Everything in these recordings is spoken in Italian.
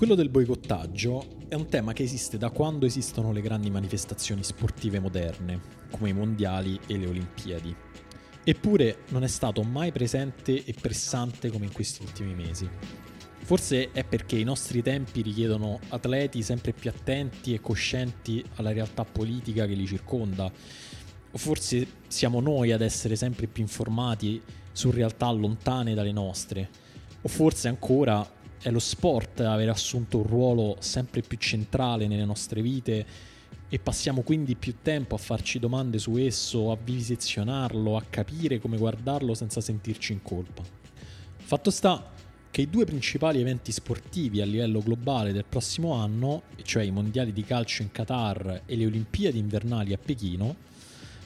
Quello del boicottaggio è un tema che esiste da quando esistono le grandi manifestazioni sportive moderne, come i mondiali e le Olimpiadi. Eppure non è stato mai presente e pressante come in questi ultimi mesi. Forse è perché i nostri tempi richiedono atleti sempre più attenti e coscienti alla realtà politica che li circonda, o forse siamo noi ad essere sempre più informati su realtà lontane dalle nostre, o forse ancora è lo sport a aver assunto un ruolo sempre più centrale nelle nostre vite e passiamo quindi più tempo a farci domande su esso, a vivisezionarlo, a capire come guardarlo senza sentirci in colpa. Fatto sta che i due principali eventi sportivi a livello globale del prossimo anno, cioè i mondiali di calcio in Qatar e le Olimpiadi invernali a Pechino,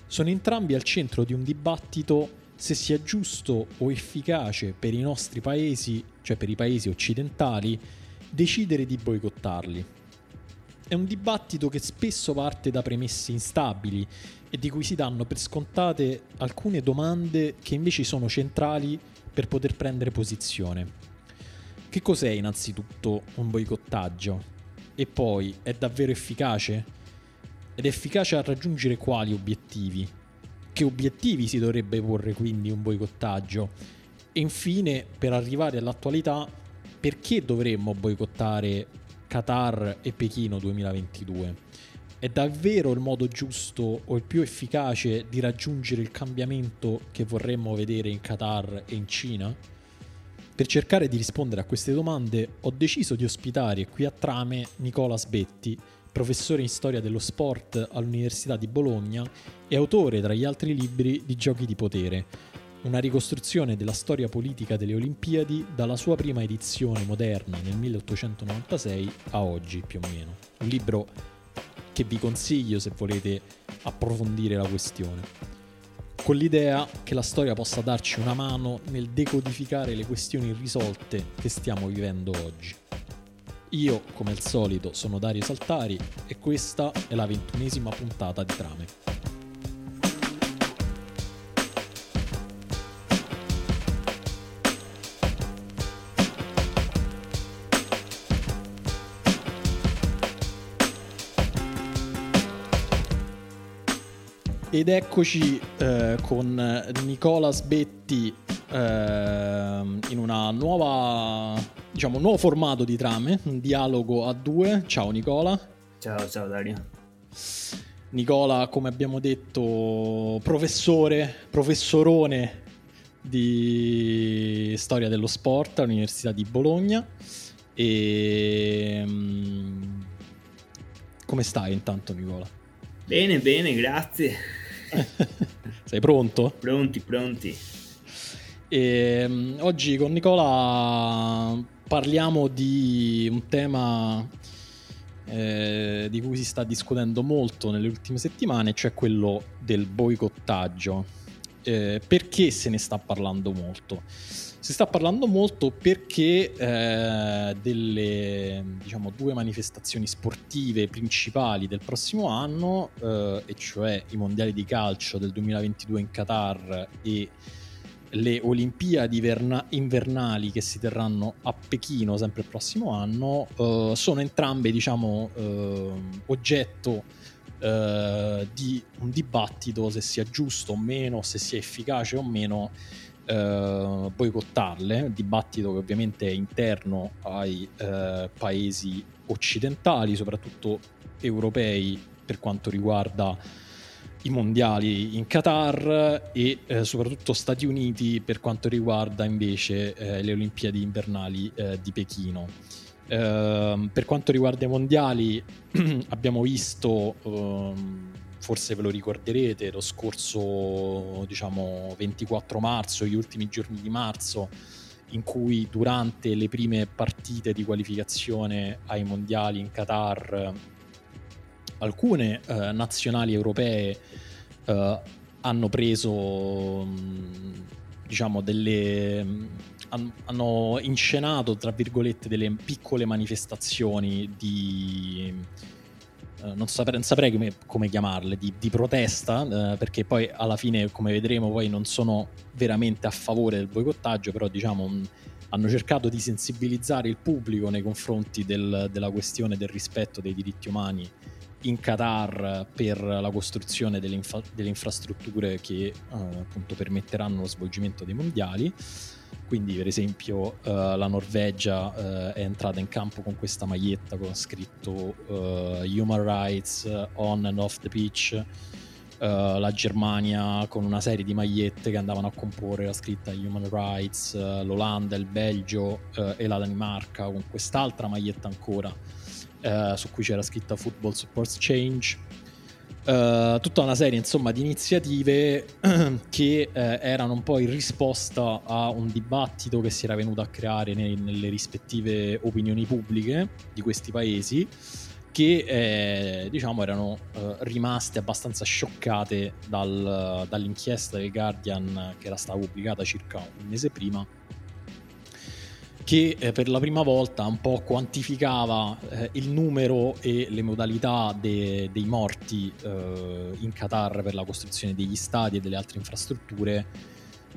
sono entrambi al centro di un dibattito se sia giusto o efficace per i nostri paesi, cioè per i paesi occidentali, decidere di boicottarli. È un dibattito che spesso parte da premesse instabili e di cui si danno per scontate alcune domande che invece sono centrali per poter prendere posizione. Che cos'è innanzitutto un boicottaggio? E poi è davvero efficace? Ed è efficace a raggiungere quali obiettivi? che obiettivi si dovrebbe porre quindi un boicottaggio? E infine, per arrivare all'attualità, perché dovremmo boicottare Qatar e Pechino 2022? È davvero il modo giusto o il più efficace di raggiungere il cambiamento che vorremmo vedere in Qatar e in Cina? Per cercare di rispondere a queste domande ho deciso di ospitare qui a Trame Nicola Sbetti, professore in storia dello sport all'Università di Bologna e autore, tra gli altri libri, di Giochi di potere, una ricostruzione della storia politica delle Olimpiadi dalla sua prima edizione moderna nel 1896 a oggi più o meno. Un libro che vi consiglio se volete approfondire la questione, con l'idea che la storia possa darci una mano nel decodificare le questioni irrisolte che stiamo vivendo oggi. Io, come al solito, sono Dario Saltari e questa è la ventunesima puntata di Trame. Ed eccoci eh, con Nicola Sbetti eh, in una nuova diciamo, un nuovo formato di trame, un dialogo a due. Ciao Nicola. Ciao, ciao Dario. Nicola, come abbiamo detto, professore, professorone di storia dello sport all'Università di Bologna. E mm, come stai intanto, Nicola? Bene, bene, grazie. Sei pronto? Pronti, pronti. E, um, oggi con Nicola parliamo di un tema eh, di cui si sta discutendo molto nelle ultime settimane, cioè quello del boicottaggio. Eh, perché se ne sta parlando molto? Si sta parlando molto perché eh, delle diciamo, due manifestazioni sportive principali del prossimo anno, eh, e cioè i mondiali di calcio del 2022 in Qatar e le Olimpiadi verna- invernali che si terranno a Pechino sempre il prossimo anno uh, sono entrambe diciamo uh, oggetto uh, di un dibattito se sia giusto o meno, se sia efficace o meno boicottarle, un dibattito che ovviamente è interno ai paesi occidentali, soprattutto europei per quanto riguarda i mondiali in Qatar e eh, soprattutto Stati Uniti per quanto riguarda invece eh, le Olimpiadi invernali eh, di Pechino. Ehm, per quanto riguarda i mondiali abbiamo visto, ehm, forse ve lo ricorderete, lo scorso diciamo 24 marzo, gli ultimi giorni di marzo, in cui durante le prime partite di qualificazione ai mondiali in Qatar alcune eh, nazionali europee eh, hanno preso diciamo delle hanno inscenato tra virgolette delle piccole manifestazioni di non, saprei, non saprei come, come, chiamarle, di, di protesta, eh, perché poi alla fine, come vedremo, poi non sono veramente a favore del boicottaggio, però diciamo hanno cercato di sensibilizzare il pubblico nei confronti del, della questione del rispetto dei diritti umani in Qatar per la costruzione delle, infa- delle infrastrutture che eh, appunto permetteranno lo svolgimento dei mondiali. Quindi, per esempio, eh, la Norvegia eh, è entrata in campo con questa maglietta con scritto eh, Human Rights on and off the pitch. Uh, la Germania con una serie di magliette che andavano a comporre la scritta Human Rights, uh, l'Olanda, il Belgio uh, e la Danimarca con quest'altra maglietta ancora su cui c'era scritta Football Supports Change. Uh, tutta una serie insomma di iniziative che uh, erano un po' in risposta a un dibattito che si era venuto a creare nei, nelle rispettive opinioni pubbliche di questi paesi che eh, diciamo erano uh, rimaste abbastanza scioccate dal, dall'inchiesta del Guardian che era stata pubblicata circa un mese prima che eh, per la prima volta un po' quantificava eh, il numero e le modalità de- dei morti eh, in Qatar per la costruzione degli stadi e delle altre infrastrutture.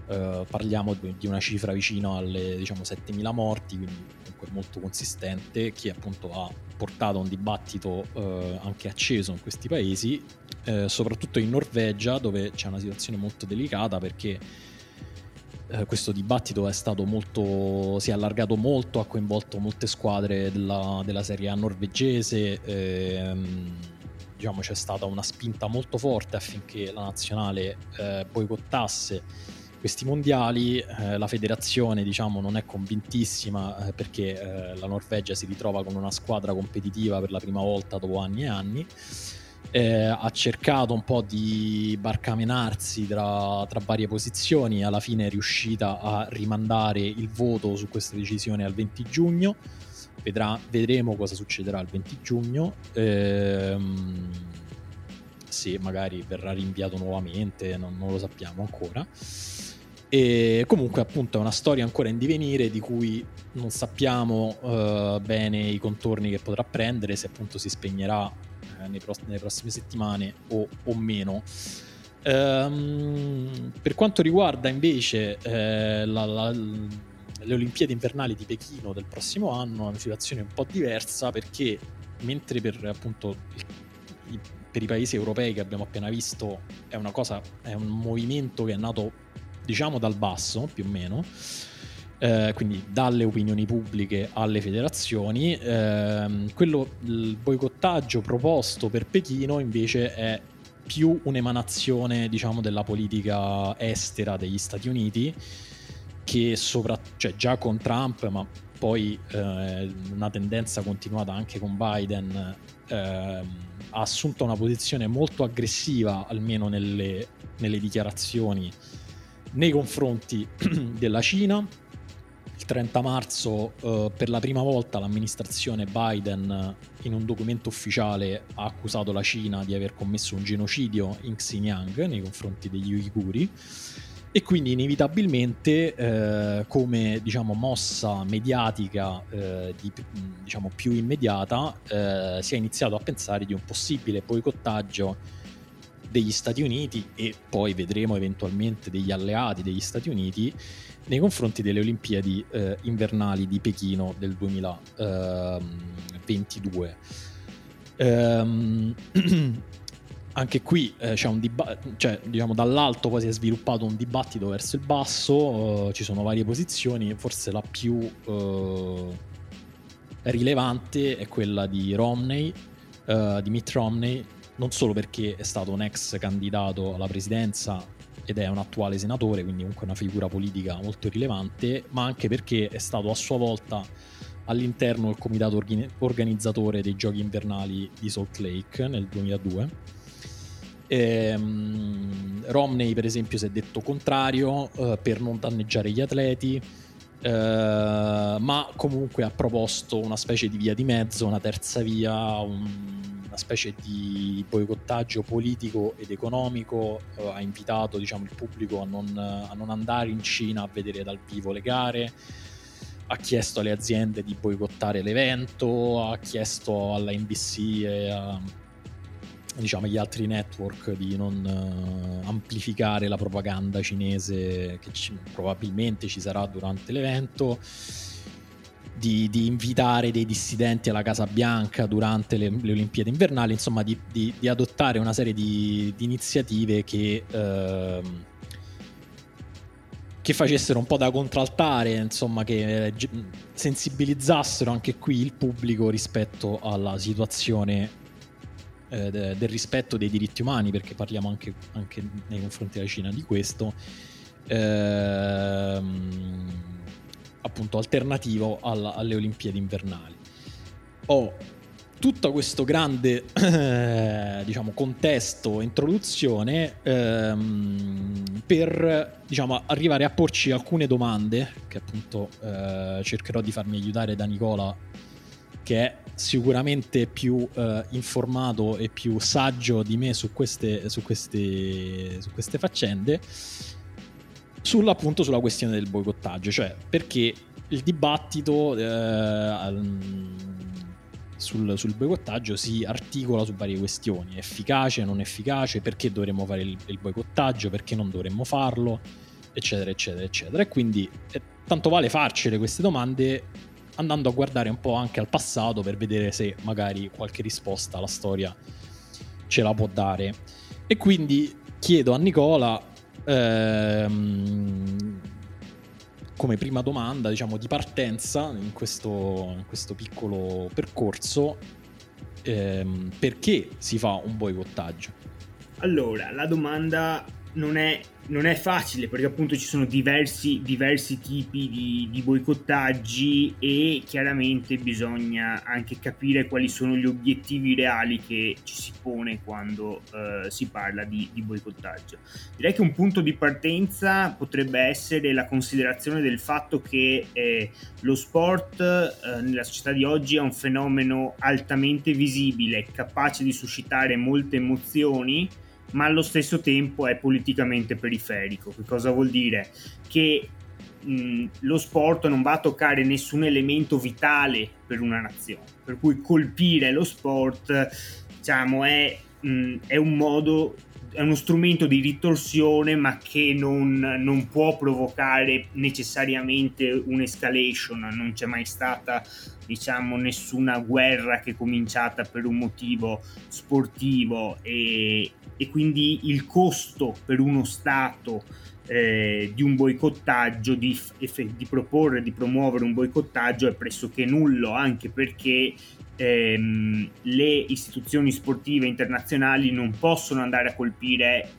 Eh, parliamo di una cifra vicino alle diciamo, 7.000 morti, quindi comunque molto consistente, che appunto ha portato a un dibattito eh, anche acceso in questi paesi, soprattutto in Norvegia dove c'è una situazione molto delicata perché eh, questo dibattito è stato molto, si è allargato molto, ha coinvolto molte squadre della, della Serie A norvegese. Ehm, diciamo c'è stata una spinta molto forte affinché la nazionale eh, boicottasse questi mondiali. Eh, la federazione diciamo, non è convintissima eh, perché eh, la Norvegia si ritrova con una squadra competitiva per la prima volta dopo anni e anni eh, ha cercato un po' di barcamenarsi tra, tra, varie posizioni, alla fine è riuscita a rimandare il voto su questa decisione al 20 giugno. Vedrà, vedremo cosa succederà il 20 giugno. Ehm, se magari verrà rinviato nuovamente, non, non lo sappiamo ancora. E comunque, appunto, è una storia ancora in divenire di cui non sappiamo uh, bene i contorni che potrà prendere, se appunto si spegnerà eh, nei pross- nelle prossime settimane o, o meno. Um, per quanto riguarda invece eh, la, la, le Olimpiadi invernali di Pechino del prossimo anno, è una situazione un po' diversa perché mentre per appunto il, per i paesi europei che abbiamo appena visto è una cosa, è un movimento che è nato diciamo dal basso più o meno eh, quindi dalle opinioni pubbliche alle federazioni. Eh, quello, il boicottaggio proposto per Pechino invece è più un'emanazione diciamo, della politica estera degli Stati Uniti che sopra, cioè, già con Trump ma poi eh, una tendenza continuata anche con Biden eh, ha assunto una posizione molto aggressiva almeno nelle, nelle dichiarazioni nei confronti della Cina 30 marzo eh, per la prima volta l'amministrazione Biden in un documento ufficiale ha accusato la Cina di aver commesso un genocidio in Xinjiang nei confronti degli uiguri. E quindi inevitabilmente eh, come diciamo, mossa mediatica eh, di, diciamo, più immediata eh, si è iniziato a pensare di un possibile boicottaggio degli Stati Uniti e poi vedremo eventualmente degli alleati degli Stati Uniti nei confronti delle Olimpiadi eh, invernali di Pechino del 2022. Ehm, anche qui eh, c'è un dibattito, cioè diciamo dall'alto poi si è sviluppato un dibattito verso il basso, eh, ci sono varie posizioni, forse la più eh, rilevante è quella di Romney, eh, di Mitt Romney, non solo perché è stato un ex candidato alla presidenza ed è un attuale senatore, quindi comunque una figura politica molto rilevante, ma anche perché è stato a sua volta all'interno del comitato organizzatore dei giochi invernali di Salt Lake nel 2002. Ehm, Romney, per esempio, si è detto contrario eh, per non danneggiare gli atleti. Uh, ma comunque ha proposto una specie di via di mezzo, una terza via, un, una specie di boicottaggio politico ed economico, uh, ha invitato diciamo, il pubblico a non, a non, andare in Cina a vedere dal vivo le gare, ha chiesto alle aziende di boicottare l'evento, ha chiesto alla NBC e, a, diciamo, gli altri network di non uh, amplificare la propaganda cinese che ci, probabilmente ci sarà durante l'evento. Di, di, invitare dei dissidenti alla Casa Bianca durante le, le Olimpiadi invernali, insomma, di, di, di, adottare una serie di, iniziative che, eh, che facessero un po' da contraltare, insomma, che eh, sensibilizzassero anche qui il pubblico rispetto alla situazione eh, del rispetto dei diritti umani, perché parliamo anche, anche nei confronti della Cina di questo, ehm, appunto alternativo alla, alle Olimpiadi invernali. Ho tutto questo grande eh, diciamo, contesto, introduzione ehm, per diciamo, arrivare a porci alcune domande che appunto eh, cercherò di farmi aiutare da Nicola che è sicuramente più eh, informato e più saggio di me su queste, su queste, su queste faccende, sulla, appunto sulla questione del boicottaggio, cioè perché il dibattito eh, sul, sul, boicottaggio si articola su varie questioni, efficace, non efficace, perché dovremmo fare il, il boicottaggio, perché non dovremmo farlo, eccetera, eccetera, eccetera. E quindi eh, tanto vale farcele queste domande andando a guardare un po' anche al passato per vedere se magari qualche risposta alla storia ce la può dare. E quindi chiedo a Nicola, ehm, come prima domanda, diciamo, di partenza in questo, in questo piccolo percorso, ehm, perché si fa un boicottaggio? Allora, la domanda non è, non è, facile perché appunto ci sono diversi, diversi tipi di, di, boicottaggi e chiaramente bisogna anche capire quali sono gli obiettivi reali che ci si pone quando eh, si parla di, di, boicottaggio. Direi che un punto di partenza potrebbe essere la considerazione del fatto che eh, lo sport eh, nella società di oggi è un fenomeno altamente visibile, capace di suscitare molte emozioni ma allo stesso tempo è politicamente periferico. Che cosa vuol dire? Che mh, lo sport non va a toccare nessun elemento vitale per una nazione, per cui colpire lo sport diciamo, è, mh, è un modo è uno strumento di ritorsione ma che non, non, può provocare necessariamente un'escalation, non c'è mai stata diciamo nessuna guerra che è cominciata per un motivo sportivo e, e quindi il costo per uno Stato eh, di un boicottaggio, di, di, proporre, di promuovere un boicottaggio è pressoché nullo, anche perché ehm, le istituzioni sportive internazionali non possono andare a colpire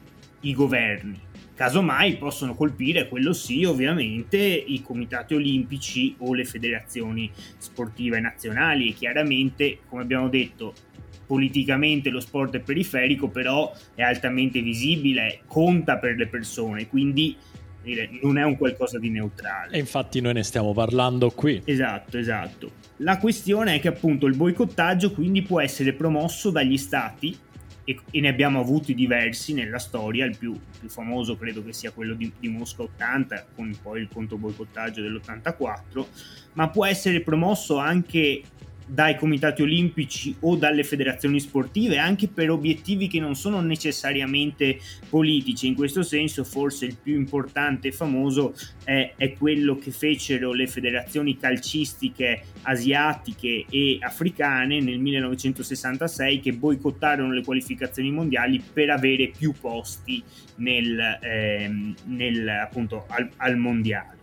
i governi. Casomai possono colpire, quello sì, ovviamente, i comitati olimpici o le federazioni sportive nazionali e chiaramente, come abbiamo detto, politicamente lo sport è periferico, però è altamente visibile, conta per le persone, quindi non è un qualcosa di neutrale. E infatti noi ne stiamo parlando qui. Esatto, esatto. La questione è che appunto il boicottaggio quindi può essere promosso dagli stati e, e ne abbiamo avuti diversi nella storia, il più, più famoso credo che sia quello di, di Mosca 80 con poi il conto boicottaggio dell'84, ma può essere promosso anche dai comitati olimpici o dalle federazioni sportive anche per obiettivi che non sono necessariamente politici. In questo senso forse il più importante e famoso è, è quello che fecero le federazioni calcistiche asiatiche e africane nel 1966 che boicottarono le qualificazioni mondiali per avere più posti nel, ehm, nel, appunto, al, al mondiale.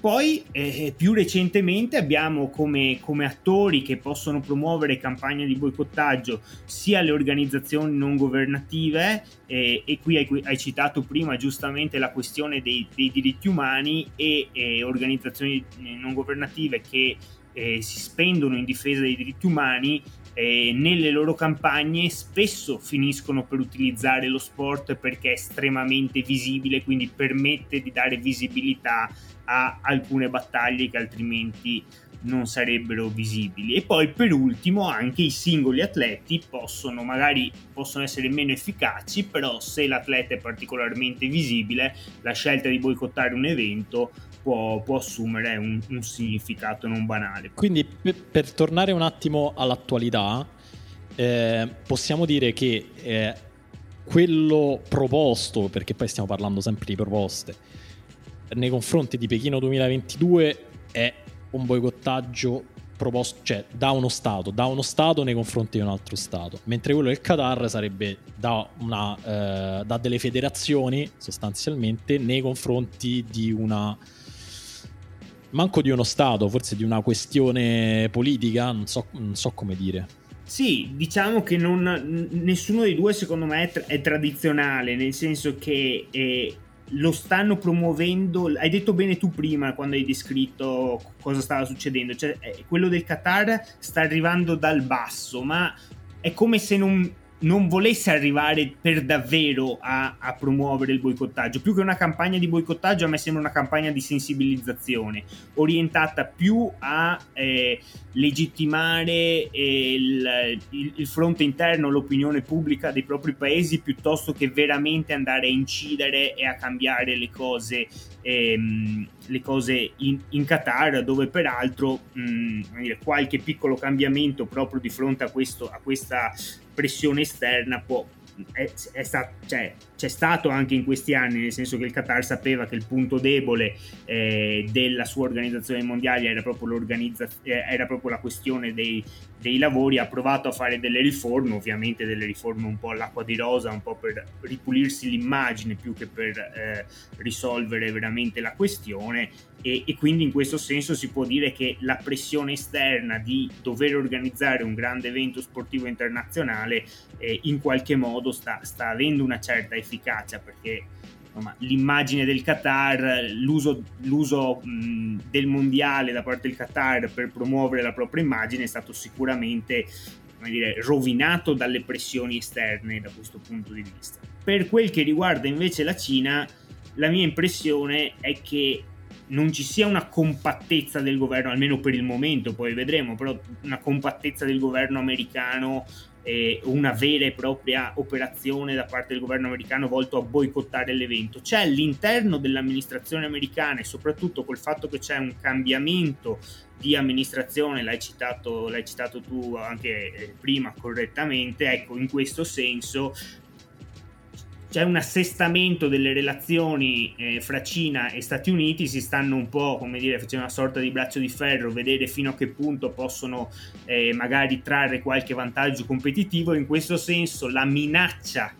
Poi eh, più recentemente abbiamo come, come, attori che possono promuovere campagne di boicottaggio sia le organizzazioni non governative eh, e qui hai, hai, citato prima giustamente la questione dei, dei diritti umani e eh, organizzazioni non governative che eh, si spendono in difesa dei diritti umani eh, nelle loro campagne spesso finiscono per utilizzare lo sport perché è estremamente visibile, quindi permette di dare visibilità a alcune battaglie che altrimenti non sarebbero visibili. E poi per ultimo anche i singoli atleti possono magari possono essere meno efficaci però se l'atleta è particolarmente visibile la scelta di boicottare un evento può, può assumere un, un, significato non banale. Quindi per, tornare un attimo all'attualità eh, possiamo dire che eh, quello proposto, perché poi stiamo parlando sempre di proposte, nei confronti di Pechino 2022 è un boicottaggio proposto, cioè da uno Stato, da uno Stato nei confronti di un altro Stato, mentre quello del Qatar sarebbe da, una, eh, da delle federazioni sostanzialmente nei confronti di una manco di uno Stato, forse di una questione politica, non so, non so come dire. Sì, diciamo che non, nessuno dei due secondo me è, tra- è tradizionale, nel senso che eh, lo stanno promuovendo. Hai detto bene tu prima quando hai descritto cosa stava succedendo. Cioè, eh, quello del Qatar sta arrivando dal basso, ma è come se non non volesse arrivare per davvero a, a, promuovere il boicottaggio. Più che una campagna di boicottaggio, a me sembra una campagna di sensibilizzazione, orientata più a eh, legittimare eh, il, il, il, fronte interno, l'opinione pubblica dei propri paesi, piuttosto che veramente andare a incidere e a cambiare le cose. Ehm, le cose in, in, Qatar, dove peraltro mh, qualche piccolo cambiamento proprio di fronte a, questo, a questa pressione esterna può, è, è stat- cioè, c'è stato anche in questi anni, nel senso che il Qatar sapeva che il punto debole eh, della sua organizzazione mondiale era proprio, eh, era proprio la questione dei, dei, lavori, ha provato a fare delle riforme, ovviamente delle riforme un po' all'acqua di rosa, un po' per ripulirsi l'immagine più che per eh, risolvere veramente la questione e, e, quindi in questo senso si può dire che la pressione esterna di dover organizzare un grande evento sportivo internazionale eh, in qualche modo sta, sta avendo una certa efficacia efficacia perché insomma, l'immagine del Qatar, l'uso, l'uso mh, del mondiale da parte del Qatar per promuovere la propria immagine è stato sicuramente dire, rovinato dalle pressioni esterne da questo punto di vista. Per quel che riguarda invece la Cina, la mia impressione è che non ci sia una compattezza del governo, almeno per il momento, poi vedremo, però una compattezza del governo americano eh, una vera e propria operazione da parte del governo americano volto a boicottare l'evento. C'è all'interno dell'amministrazione americana e soprattutto col fatto che c'è un cambiamento di amministrazione, l'hai citato, l'hai citato tu anche eh, prima correttamente, ecco in questo senso c'è un assestamento delle relazioni eh, fra Cina e Stati Uniti, si stanno un po', come dire, facendo una sorta di braccio di ferro, vedere fino a che punto possono eh, magari trarre qualche vantaggio competitivo. In questo senso la minaccia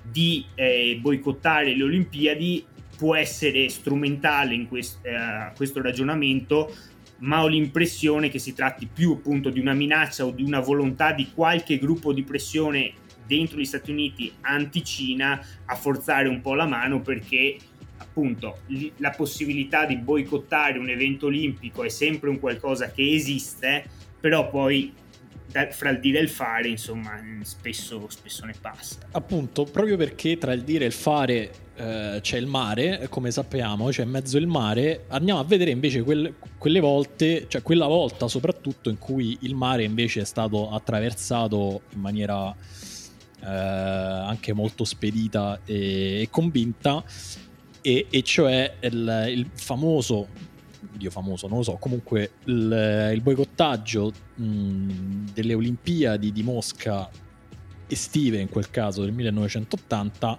di eh, boicottare le Olimpiadi può essere strumentale in quest- eh, questo ragionamento, ma ho l'impressione che si tratti più appunto di una minaccia o di una volontà di qualche gruppo di pressione dentro gli Stati Uniti anti-Cina a forzare un po' la mano perché appunto la possibilità di boicottare un evento olimpico è sempre un qualcosa che esiste, però poi fra il dire e il fare, insomma, spesso, spesso, ne passa. Appunto, proprio perché tra il dire e il fare eh, c'è il mare, come sappiamo, c'è in mezzo il mare, andiamo a vedere invece quel, quelle volte, cioè quella volta soprattutto in cui il mare invece è stato attraversato in maniera eh, anche molto spedita e, e convinta, e, e cioè il, il, famoso, Dio famoso, non lo so, comunque il, il boicottaggio delle Olimpiadi di Mosca estive, in quel caso del 1980,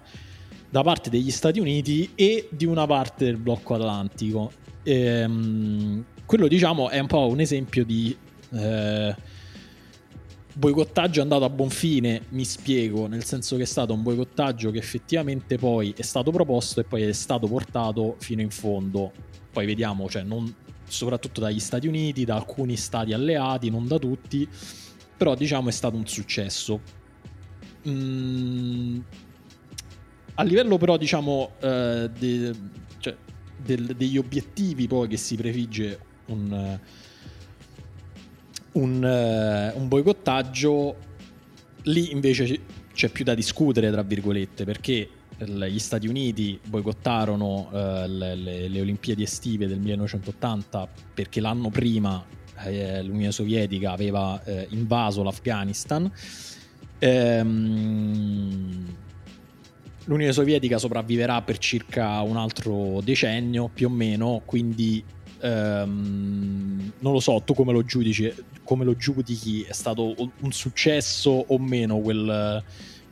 da parte degli Stati Uniti e di una parte del blocco atlantico. Ehm, quello diciamo è un po' un esempio di... Eh, boicottaggio è andato a buon fine, mi spiego, nel senso che è stato un boicottaggio che effettivamente poi è stato proposto e poi è stato portato fino in fondo. Poi vediamo, cioè non, soprattutto dagli Stati Uniti, da alcuni stati alleati, non da tutti, però diciamo è stato un successo. Mm, a livello però diciamo eh, de, cioè, del, degli obiettivi poi che si prefigge un un, uh, un boicottaggio, lì invece c'è più da discutere, tra virgolette, perché gli Stati Uniti boicottarono uh, le, le, le, Olimpiadi estive del 1980 perché l'anno prima eh, l'Unione Sovietica aveva eh, invaso l'Afghanistan. Ehm, L'Unione Sovietica sopravviverà per circa un altro decennio più o meno, quindi ehm, non lo so, tu come lo giudici, come lo giudichi, è stato un successo o meno quel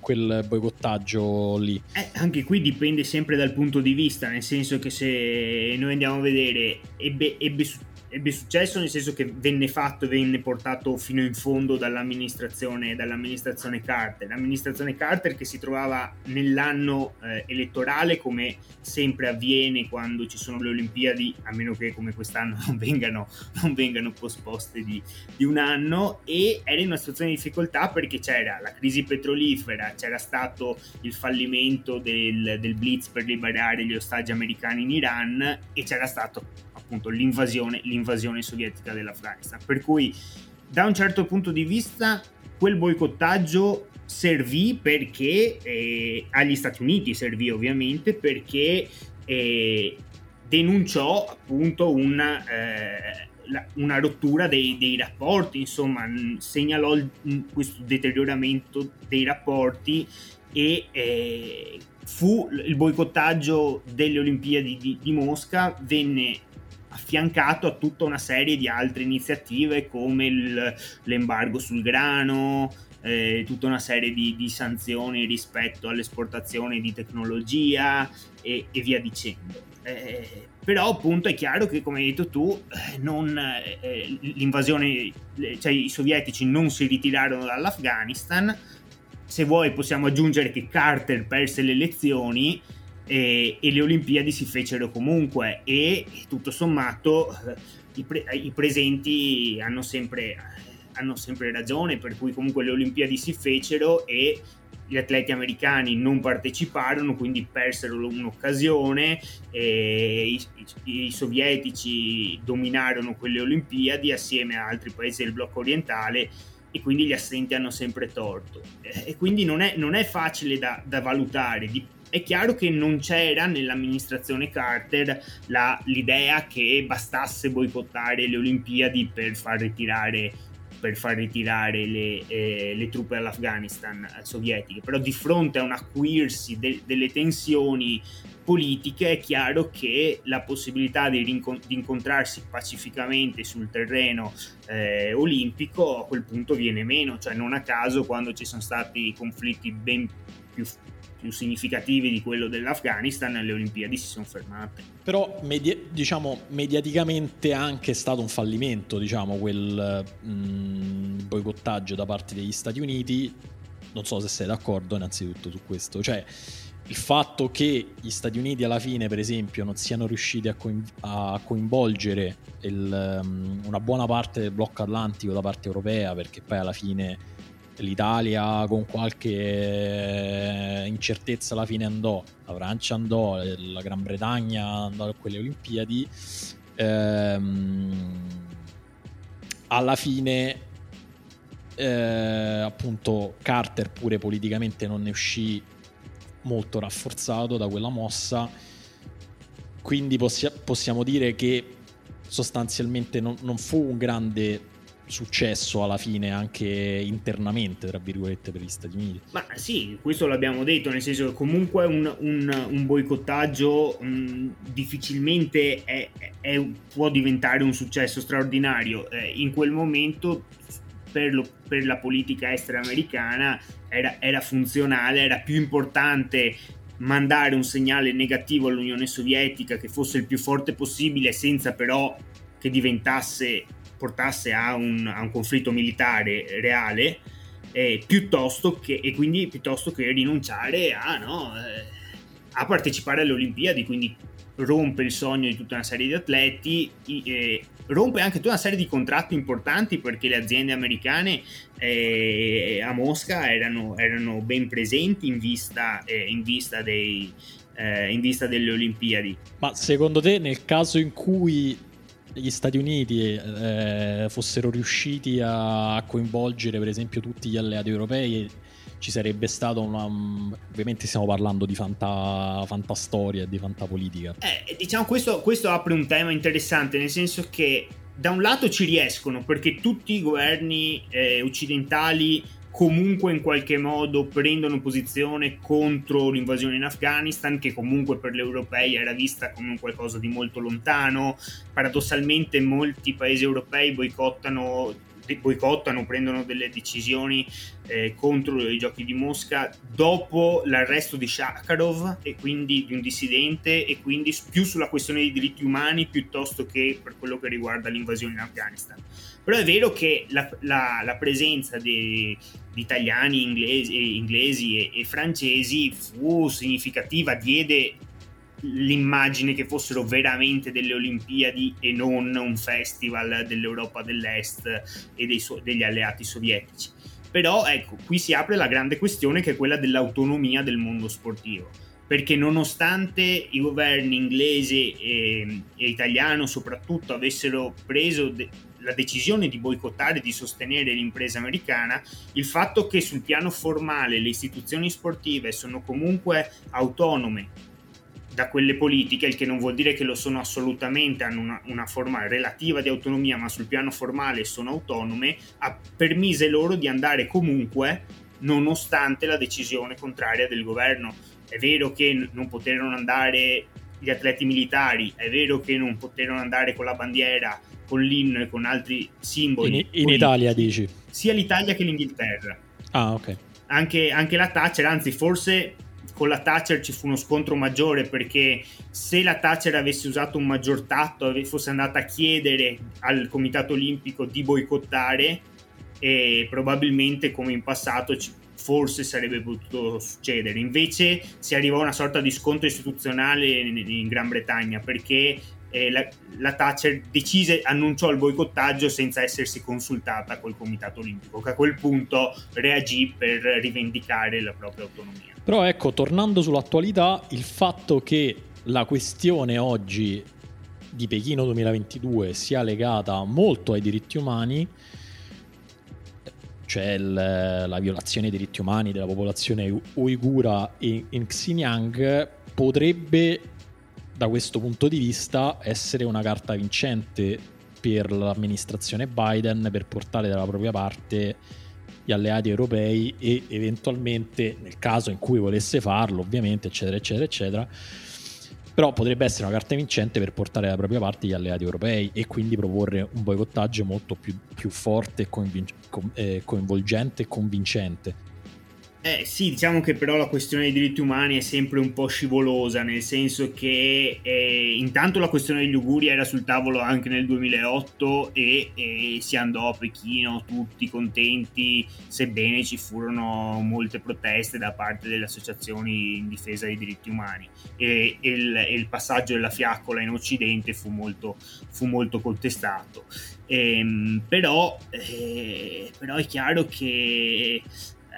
quel boicottaggio lì. Eh, anche qui dipende sempre dal punto di vista, nel senso che se noi andiamo a vedere ebbe, ebbe ebbe successo nel senso che venne fatto e venne portato fino in fondo dall'amministrazione, dall'amministrazione Carter. L'amministrazione Carter che si trovava nell'anno eh, elettorale come sempre avviene quando ci sono le Olimpiadi, a meno che come quest'anno non vengano, non vengano posposte di, di un anno e era in una situazione di difficoltà perché c'era la crisi petrolifera, c'era stato il fallimento del, del blitz per liberare gli ostaggi americani in Iran e c'era stato appunto l'invasione, l'invasione sovietica dell'Afghanistan. Per cui da un certo punto di vista quel boicottaggio servì perché eh, agli Stati Uniti servì ovviamente perché eh, denunciò appunto una, eh, la, una rottura dei, dei, rapporti, insomma segnalò il, questo deterioramento dei rapporti e eh, fu il boicottaggio delle Olimpiadi di, di Mosca venne affiancato a tutta una serie di altre iniziative come il, l'embargo sul grano, eh, tutta una serie di, di, sanzioni rispetto all'esportazione di tecnologia e, e via dicendo. Eh, però appunto è chiaro che come hai detto tu eh, non, eh, l'invasione cioè i sovietici non si ritirarono dall'Afghanistan se vuoi possiamo aggiungere che Carter perse le elezioni e, e, le Olimpiadi si fecero comunque. E tutto sommato eh, i, pre, i presenti hanno sempre, hanno sempre, ragione per cui comunque le Olimpiadi si fecero e gli atleti americani non parteciparono quindi persero un'occasione i, i, i, sovietici dominarono quelle Olimpiadi assieme a altri paesi del blocco orientale e quindi gli assenti hanno sempre torto. E quindi non è, non è facile da, da valutare è chiaro che non c'era nell'amministrazione Carter la, l'idea che bastasse boicottare le Olimpiadi per far ritirare, per far ritirare le, eh, le, truppe dall'Afghanistan sovietiche, però di fronte a un acuirsi de, delle tensioni politiche è chiaro che la possibilità di, rincon- di incontrarsi pacificamente sul terreno eh, olimpico a quel punto viene meno, cioè non a caso quando ci sono stati conflitti ben più più significativi di quello dell'Afghanistan, le Olimpiadi si sono fermate. Però medi- diciamo, mediaticamente è anche stato un fallimento diciamo, quel mh, mm, boicottaggio da parte degli Stati Uniti. Non so se sei d'accordo innanzitutto su questo. Cioè, il fatto che gli Stati Uniti alla fine, per esempio, non siano riusciti a, coin- a coinvolgere il, um, una buona parte del blocco atlantico da parte europea, perché poi alla fine l'Italia con qualche eh, incertezza alla fine andò, la Francia andò, la Gran Bretagna andò a quelle Olimpiadi. Ehm, alla fine eh, appunto Carter pure politicamente non ne uscì molto rafforzato da quella mossa quindi possi- possiamo dire che sostanzialmente non, non fu un grande successo alla fine anche internamente, tra virgolette, per gli Stati Uniti. Ma sì, questo l'abbiamo detto, nel senso che comunque un, un, un boicottaggio mh, difficilmente è, è, può diventare un successo straordinario. Eh, in quel momento per, lo, per, la politica estera americana era, era funzionale, era più importante mandare un segnale negativo all'Unione Sovietica che fosse il più forte possibile senza però che diventasse portasse a un, a un conflitto militare reale, eh, piuttosto che, e quindi piuttosto che rinunciare a, no, eh, a partecipare alle Olimpiadi, quindi rompe il sogno di tutta una serie di atleti, eh, rompe anche tutta una serie di contratti importanti perché le aziende americane eh, a Mosca erano, erano, ben presenti in vista, eh, in vista, dei, eh, in vista delle Olimpiadi. Ma secondo te nel caso in cui gli Stati Uniti eh, fossero riusciti a coinvolgere per esempio tutti gli alleati europei ci sarebbe stata una ovviamente stiamo parlando di fanta, fantastoria e di fantapolitica. Eh, diciamo questo, questo apre un tema interessante nel senso che da un lato ci riescono perché tutti i governi eh, occidentali comunque in qualche modo prendono posizione contro l'invasione in Afghanistan, che comunque per gli europei era vista come un qualcosa di molto lontano. Paradossalmente molti paesi europei boicottano boicottano, prendono delle decisioni eh, contro i giochi di Mosca dopo l'arresto di Shakarov e quindi di un dissidente e quindi più sulla questione dei diritti umani piuttosto che per quello che riguarda l'invasione in Afghanistan. Però è vero che la, la, la presenza di, di italiani, inglesi, inglesi e, e francesi fu significativa, diede l'immagine che fossero veramente delle Olimpiadi e non un festival dell'Europa dell'Est e dei so- degli alleati sovietici. Però ecco, qui si apre la grande questione che è quella dell'autonomia del mondo sportivo. Perché nonostante i governi inglese e, e italiano soprattutto avessero preso de- la decisione di boicottare e di sostenere l'impresa americana, il fatto che sul piano formale le istituzioni sportive sono comunque autonome da quelle politiche, il che non vuol dire che lo sono assolutamente, hanno una, una, forma relativa di autonomia, ma sul piano formale sono autonome, ha permise loro di andare comunque nonostante la decisione contraria del governo. È vero che non poterono andare gli atleti militari, è vero che non poterono andare con la bandiera, con l'inno e con altri simboli. In, in Italia dici? Sia l'Italia che l'Inghilterra. Ah, ok. Anche, anche la Thatcher, anzi forse con la Thatcher ci fu uno scontro maggiore perché se la Thatcher avesse usato un maggior tatto fosse andata a chiedere al Comitato Olimpico di boicottare, eh, probabilmente come in passato ci, forse sarebbe potuto succedere. Invece si arrivò a una sorta di scontro istituzionale in, in Gran Bretagna perché eh, la, la, Thatcher decise, annunciò il boicottaggio senza essersi consultata col Comitato Olimpico, che a quel punto reagì per rivendicare la propria autonomia. Però ecco, tornando sull'attualità, il fatto che la questione oggi di Pechino 2022 sia legata molto ai diritti umani, cioè il, la violazione dei diritti umani della popolazione uigura in, in Xinjiang, potrebbe da questo punto di vista essere una carta vincente per l'amministrazione Biden per portare dalla propria parte gli alleati europei e eventualmente nel caso in cui volesse farlo ovviamente eccetera eccetera eccetera però potrebbe essere una carta vincente per portare dalla propria parte gli alleati europei e quindi proporre un boicottaggio molto più, più forte, com- eh, coinvolgente e convincente eh, sì, diciamo che però la questione dei diritti umani è sempre un po' scivolosa, nel senso che eh, intanto la questione degli auguri era sul tavolo anche nel 2008 e, e, si andò a Pechino tutti contenti, sebbene ci furono molte proteste da parte delle associazioni in difesa dei diritti umani e, e, il, e il, passaggio della fiaccola in Occidente fu molto, fu molto contestato. Ehm, però, eh, però, è chiaro che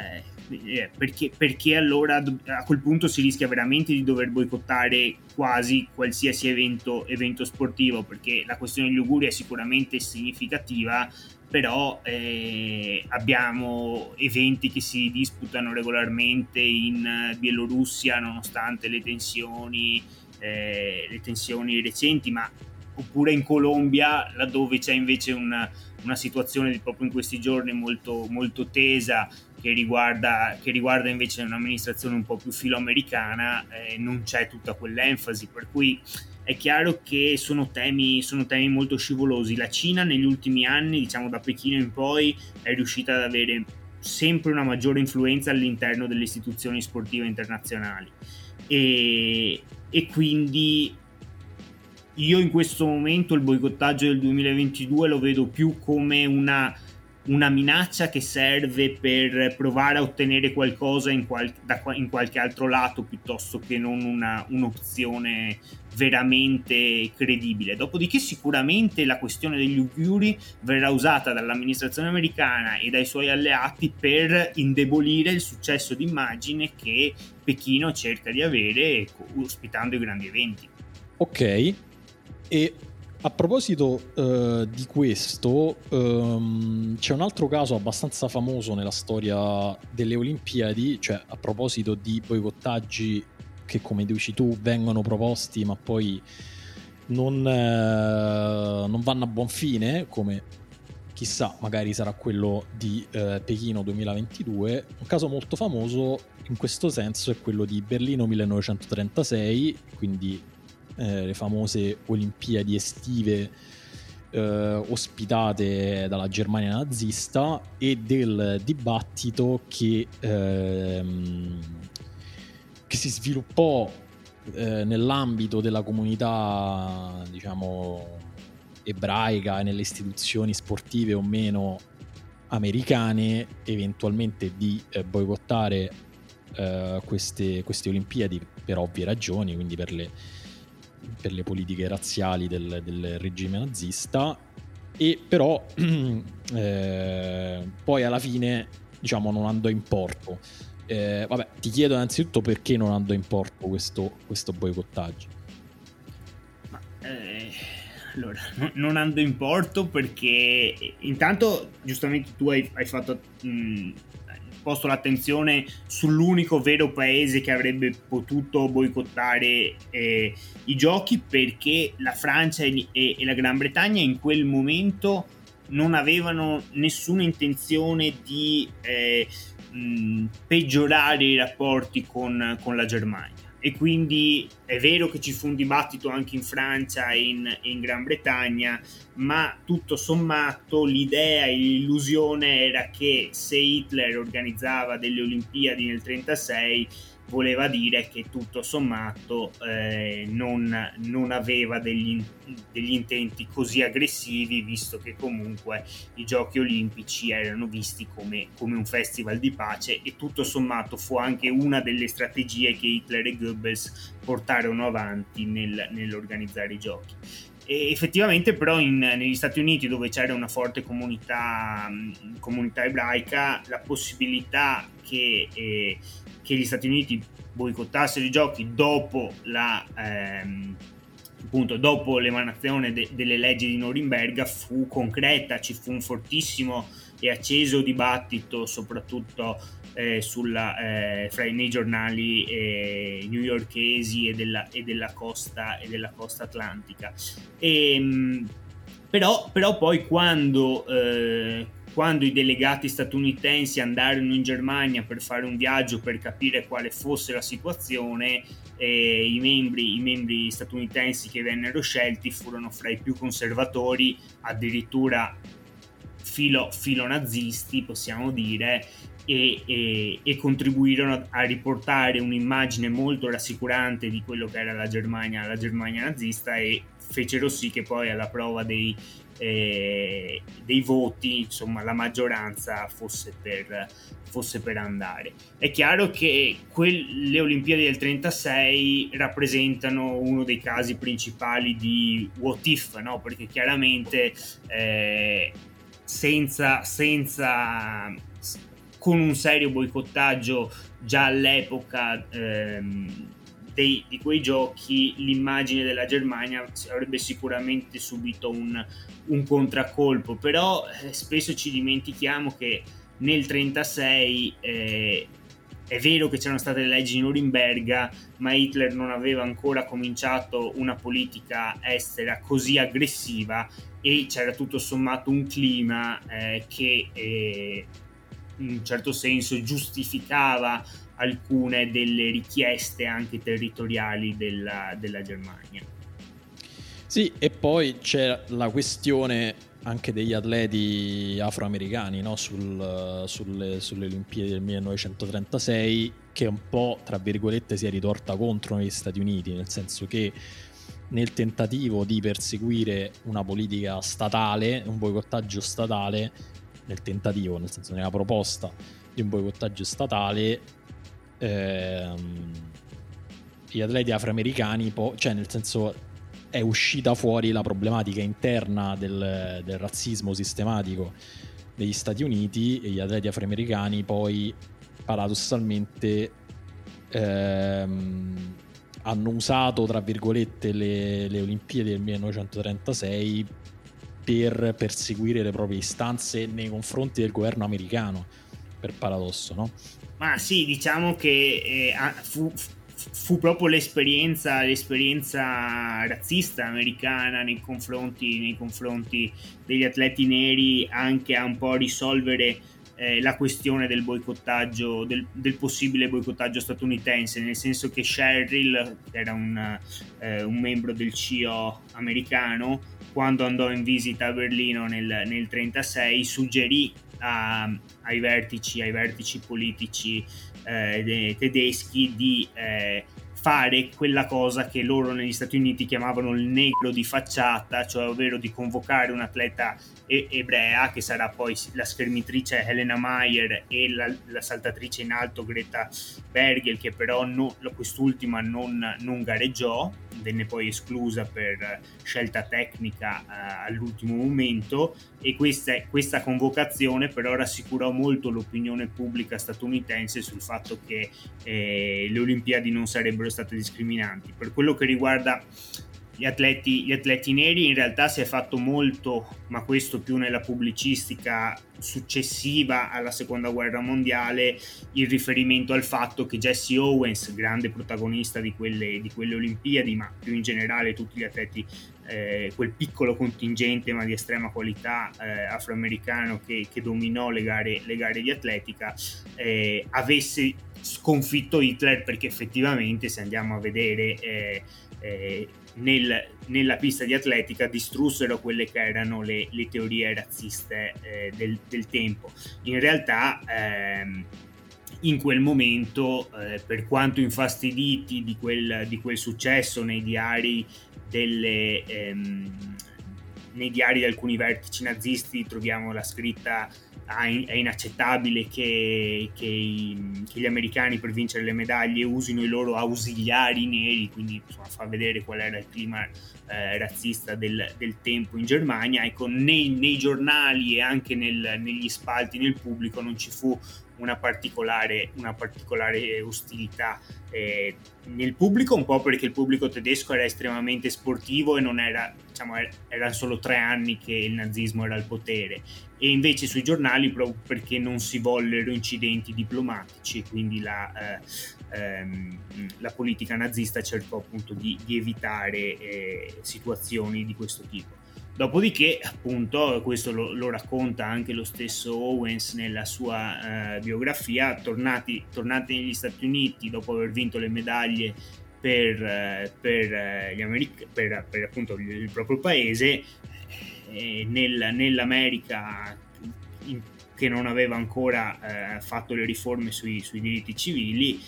eh, eh, perché, perché, allora a quel punto si rischia veramente di dover boicottare quasi qualsiasi evento, evento sportivo, perché la questione degli auguri è sicuramente significativa, però eh, abbiamo eventi che si disputano regolarmente in Bielorussia nonostante le tensioni, eh, le tensioni recenti, ma oppure in Colombia, laddove c'è invece una, una situazione proprio in questi giorni molto, molto tesa che riguarda, che riguarda invece un'amministrazione un po' più filoamericana, eh, non c'è tutta quell'enfasi, per cui è chiaro che sono temi, sono temi molto scivolosi. La Cina negli ultimi anni, diciamo da Pechino in poi, è riuscita ad avere sempre una maggiore influenza all'interno delle istituzioni sportive internazionali e, e quindi io in questo momento il boicottaggio del 2022 lo vedo più come una una minaccia che serve per provare a ottenere qualcosa in, qual- da, in qualche altro lato piuttosto che non una, un'opzione veramente credibile. Dopodiché sicuramente la questione degli uiguri verrà usata dall'amministrazione americana e dai suoi alleati per indebolire il successo d'immagine che Pechino cerca di avere ospitando i grandi eventi. Ok, e a proposito uh, di questo, um, c'è un altro caso abbastanza famoso nella storia delle Olimpiadi, cioè a proposito di boicottaggi che come dici tu vengono proposti ma poi non, uh, non vanno a buon fine, come chissà, magari sarà quello di eh, Pechino 2022. Un caso molto famoso in questo senso è quello di Berlino 1936, quindi eh, le famose Olimpiadi estive eh, ospitate dalla Germania nazista e del dibattito che, ehm, che si sviluppò eh, nell'ambito della comunità, diciamo, ebraica e nelle istituzioni sportive o meno americane, eventualmente di eh, boicottare eh, queste, queste Olimpiadi per ovvie ragioni, quindi per le per le politiche razziali del, del regime nazista. E però eh, poi alla fine diciamo non andò in porto. Eh, vabbè ti chiedo innanzitutto perché non andò in porto questo, questo boicottaggio. Ma, eh, allora non andò in porto perché intanto giustamente tu hai, hai fatto mh, posto l'attenzione sull'unico vero paese che avrebbe potuto boicottare eh, i giochi perché la Francia e, e, e la Gran Bretagna in quel momento non avevano nessuna intenzione di eh, mh, peggiorare i rapporti con, con la Germania e quindi è vero che ci fu un dibattito anche in Francia e in, in, Gran Bretagna, ma tutto sommato l'idea e l'illusione era che se Hitler organizzava delle Olimpiadi nel 1936 voleva dire che tutto sommato eh, non, non, aveva degli, degli, intenti così aggressivi, visto che comunque i giochi olimpici erano visti come, come, un festival di pace e tutto sommato fu anche una delle strategie che Hitler e Goebbels portarono avanti nel, nell'organizzare i giochi. E effettivamente però in, negli Stati Uniti dove c'era una forte comunità, comunità ebraica la possibilità che eh, che gli Stati Uniti boicottassero i giochi dopo la... Ehm, appunto dopo l'emanazione de- delle leggi di Norimberga fu concreta, ci fu un fortissimo e acceso dibattito soprattutto eh, sulla, eh, fra i nei giornali eh, newyorkesi e della, e, della costa, e della costa atlantica. E, ehm, però, però, poi quando, eh, quando i delegati statunitensi andarono in Germania per fare un viaggio per capire quale fosse la situazione, eh, i, membri, i, membri, statunitensi che vennero scelti furono fra i più conservatori, addirittura filo, filo nazisti, possiamo dire, e, e, e, contribuirono a riportare un'immagine molto rassicurante di quello che era la Germania, la Germania nazista e fecero sì che poi alla prova dei, eh, dei voti, insomma, la maggioranza fosse per, fosse per andare. È chiaro che quel, le Olimpiadi del 36 rappresentano uno dei casi principali di what if, no? perché chiaramente eh, senza, senza con un serio boicottaggio già all'epoca ehm, dei, di quei giochi l'immagine della Germania avrebbe sicuramente subito un, un contraccolpo, però eh, spesso ci dimentichiamo che nel 1936 eh, è vero che c'erano state le leggi di Norimberga, ma Hitler non aveva ancora cominciato una politica estera così aggressiva e c'era tutto sommato un clima eh, che eh, in un certo senso giustificava alcune delle richieste anche territoriali della, della Germania. Sì, e poi c'è la questione anche degli atleti afroamericani no? Sul, sulle, sulle, Olimpiadi del 1936 che un po' tra virgolette si è ritorta contro negli Stati Uniti nel senso che nel tentativo di perseguire una politica statale un boicottaggio statale nel tentativo nel senso nella proposta di un boicottaggio statale ehm, gli atleti afroamericani, po- cioè nel senso è uscita fuori la problematica interna del, del razzismo sistematico degli Stati Uniti e gli atleti afroamericani poi paradossalmente ehm, hanno usato tra virgolette le, le Olimpiadi del 1936 per perseguire le proprie istanze nei confronti del governo americano per paradosso no? Ma sì, diciamo che eh, fu, fu proprio l'esperienza, l'esperienza razzista americana nei confronti, nei confronti degli atleti neri anche a un po' risolvere eh, la questione del boicottaggio, del, del, possibile boicottaggio statunitense, nel senso che Sherrill, che era un, eh, un membro del CIO americano, quando andò in visita a Berlino nel 1936, suggerì a, ai, vertici, ai vertici politici eh, tedeschi di eh, fare quella cosa che loro negli Stati Uniti chiamavano il negro di facciata, cioè ovvero di convocare un atleta e- ebrea che sarà poi la schermitrice Helena Mayer e la, la saltatrice in alto Greta Bergel che però no, quest'ultima non, non gareggiò, venne poi esclusa per scelta tecnica uh, all'ultimo momento e questa, questa, convocazione però rassicurò molto l'opinione pubblica statunitense sul fatto che eh, le Olimpiadi non sarebbero state discriminanti. Per quello che riguarda gli atleti, gli atleti neri in realtà si è fatto molto, ma questo più nella pubblicistica successiva alla seconda guerra mondiale, il riferimento al fatto che Jesse Owens, grande protagonista di quelle, di quelle Olimpiadi, ma più in generale tutti gli atleti, eh, quel piccolo contingente ma di estrema qualità eh, afroamericano che, che, dominò le gare, le gare di atletica, eh, avesse sconfitto Hitler perché effettivamente se andiamo a vedere eh, eh, nel, nella pista di atletica distrussero quelle che erano le, le teorie razziste eh, del, del, tempo. In realtà ehm, in quel momento, eh, per quanto infastiditi di quel, di quel, successo nei diari delle... Ehm, nei diari di alcuni vertici nazisti troviamo la scritta è inaccettabile che, che, i, che, gli americani per vincere le medaglie usino i loro ausiliari neri, quindi insomma, fa vedere qual era il clima eh, razzista del, del, tempo in Germania. Ecco, nei, nei giornali e anche nel, negli spalti nel pubblico non ci fu una particolare, una particolare ostilità eh, nel pubblico, un po' perché il pubblico tedesco era estremamente sportivo e non era, diciamo, erano solo tre anni che il nazismo era al potere, e invece sui giornali proprio perché non si vollero incidenti diplomatici, quindi la, eh, ehm, la politica nazista cercò appunto di, di evitare eh, situazioni di questo tipo. Dopodiché, appunto, questo lo, lo, racconta anche lo stesso Owens nella sua eh, biografia, tornati, tornati, negli Stati Uniti dopo aver vinto le medaglie per, eh, per, eh, Americ- per, per appunto il, il, proprio paese, eh, nel, nell'America in, che non aveva ancora eh, fatto le riforme sui, sui diritti civili,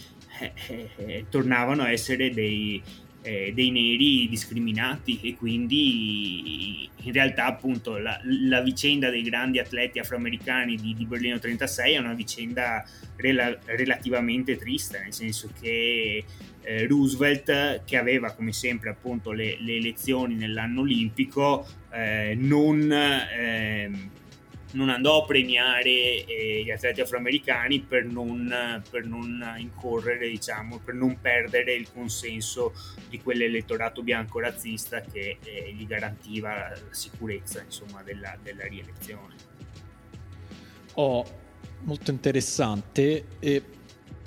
eh, tornavano a essere dei, eh, dei neri discriminati e quindi in realtà appunto la, la vicenda dei grandi atleti afroamericani di, di Berlino 36 è una vicenda rela- relativamente triste, nel senso che eh, Roosevelt, che aveva come sempre appunto le, le elezioni nell'anno olimpico, eh, non ehm, non andò a premiare eh, gli atleti afroamericani per non, per non, incorrere, diciamo, per non perdere il consenso di quell'elettorato bianco razzista che eh, gli garantiva la sicurezza insomma, della, della rielezione. Oh, molto interessante. E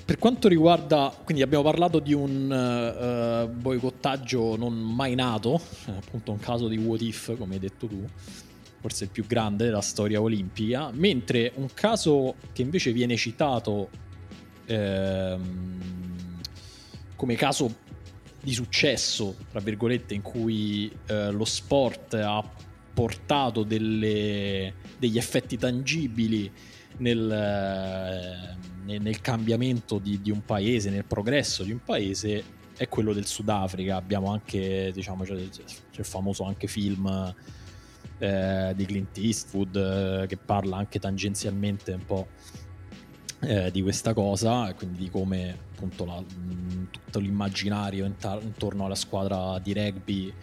per quanto riguarda, quindi abbiamo parlato di un uh, boicottaggio non mai nato, appunto un caso di what if, come hai detto tu forse il più grande della storia olimpica, mentre un caso che invece viene citato ehm, come caso di successo, tra virgolette, in cui eh, lo sport ha portato delle, degli effetti tangibili nel, nel, nel cambiamento di, di, un paese, nel progresso di un paese, è quello del Sudafrica. Abbiamo anche, diciamo, c'è, c'è il famoso anche film eh, di Clint Eastwood eh, che parla anche tangenzialmente un po' eh, di questa cosa, quindi di come appunto la, mh, tutto l'immaginario intar- intorno alla squadra di rugby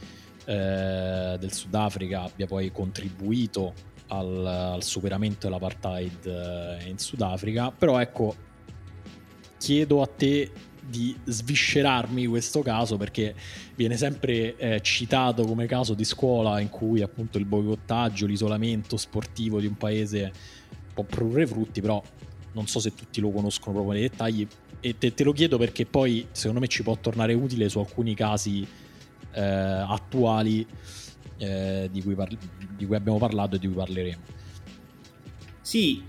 eh, del Sudafrica abbia poi contribuito al, al superamento dell'apartheid eh, in Sudafrica. Però ecco, chiedo a te di sviscerarmi questo caso perché viene sempre eh, citato come caso di scuola in cui appunto il boicottaggio, l'isolamento sportivo di un paese può produrre frutti, però non so se tutti lo conoscono proprio nei dettagli e te, te lo chiedo perché poi secondo me ci può tornare utile su alcuni casi eh, attuali eh, di, cui parli- di cui abbiamo parlato e di cui parleremo. Sì,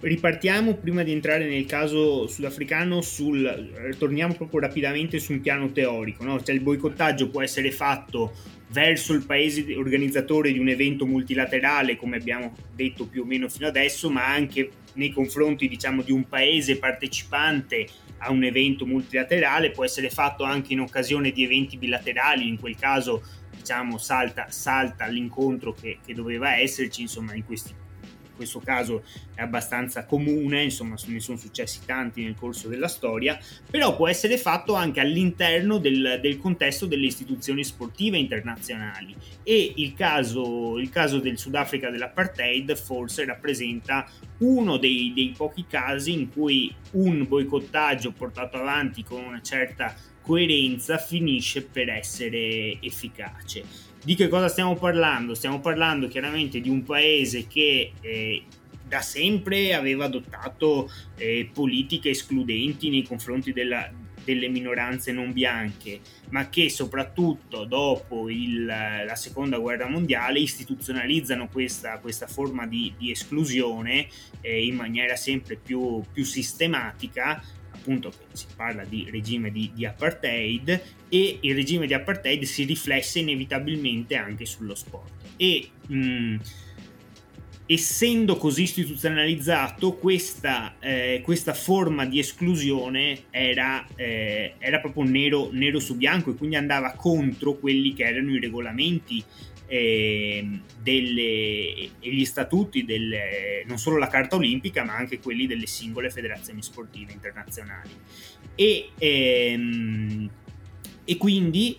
ripartiamo prima di entrare nel caso sudafricano sul torniamo proprio rapidamente su un piano teorico, no? Cioè il boicottaggio può essere fatto verso il paese organizzatore di un evento multilaterale, come abbiamo detto più o meno fino adesso, ma anche nei confronti, diciamo, di un paese partecipante a un evento multilaterale, può essere fatto anche in occasione di eventi bilaterali, in quel caso diciamo salta, salta l'incontro che, che doveva esserci, insomma, in questi questo caso è abbastanza comune, insomma ne sono successi tanti nel corso della storia, però può essere fatto anche all'interno del, del contesto delle istituzioni sportive internazionali e il caso, il caso del Sudafrica dell'apartheid forse rappresenta uno dei, dei pochi casi in cui un boicottaggio portato avanti con una certa coerenza finisce per essere efficace. Di che cosa stiamo parlando? Stiamo parlando chiaramente di un paese che eh, da sempre aveva adottato eh, politiche escludenti nei confronti della, delle minoranze non bianche, ma che soprattutto dopo il, la seconda guerra mondiale istituzionalizzano questa, questa forma di, di esclusione eh, in maniera sempre più, più sistematica appunto si parla di regime di, di, apartheid e il regime di apartheid si riflesse inevitabilmente anche sullo sport. E mh, mm, essendo così istituzionalizzato questa, eh, questa, forma di esclusione era, eh, era proprio nero, nero, su bianco e quindi andava contro quelli che erano i regolamenti eh, delle, e gli statuti delle, non solo la carta olimpica ma anche quelli delle singole federazioni sportive internazionali. E, ehm, e quindi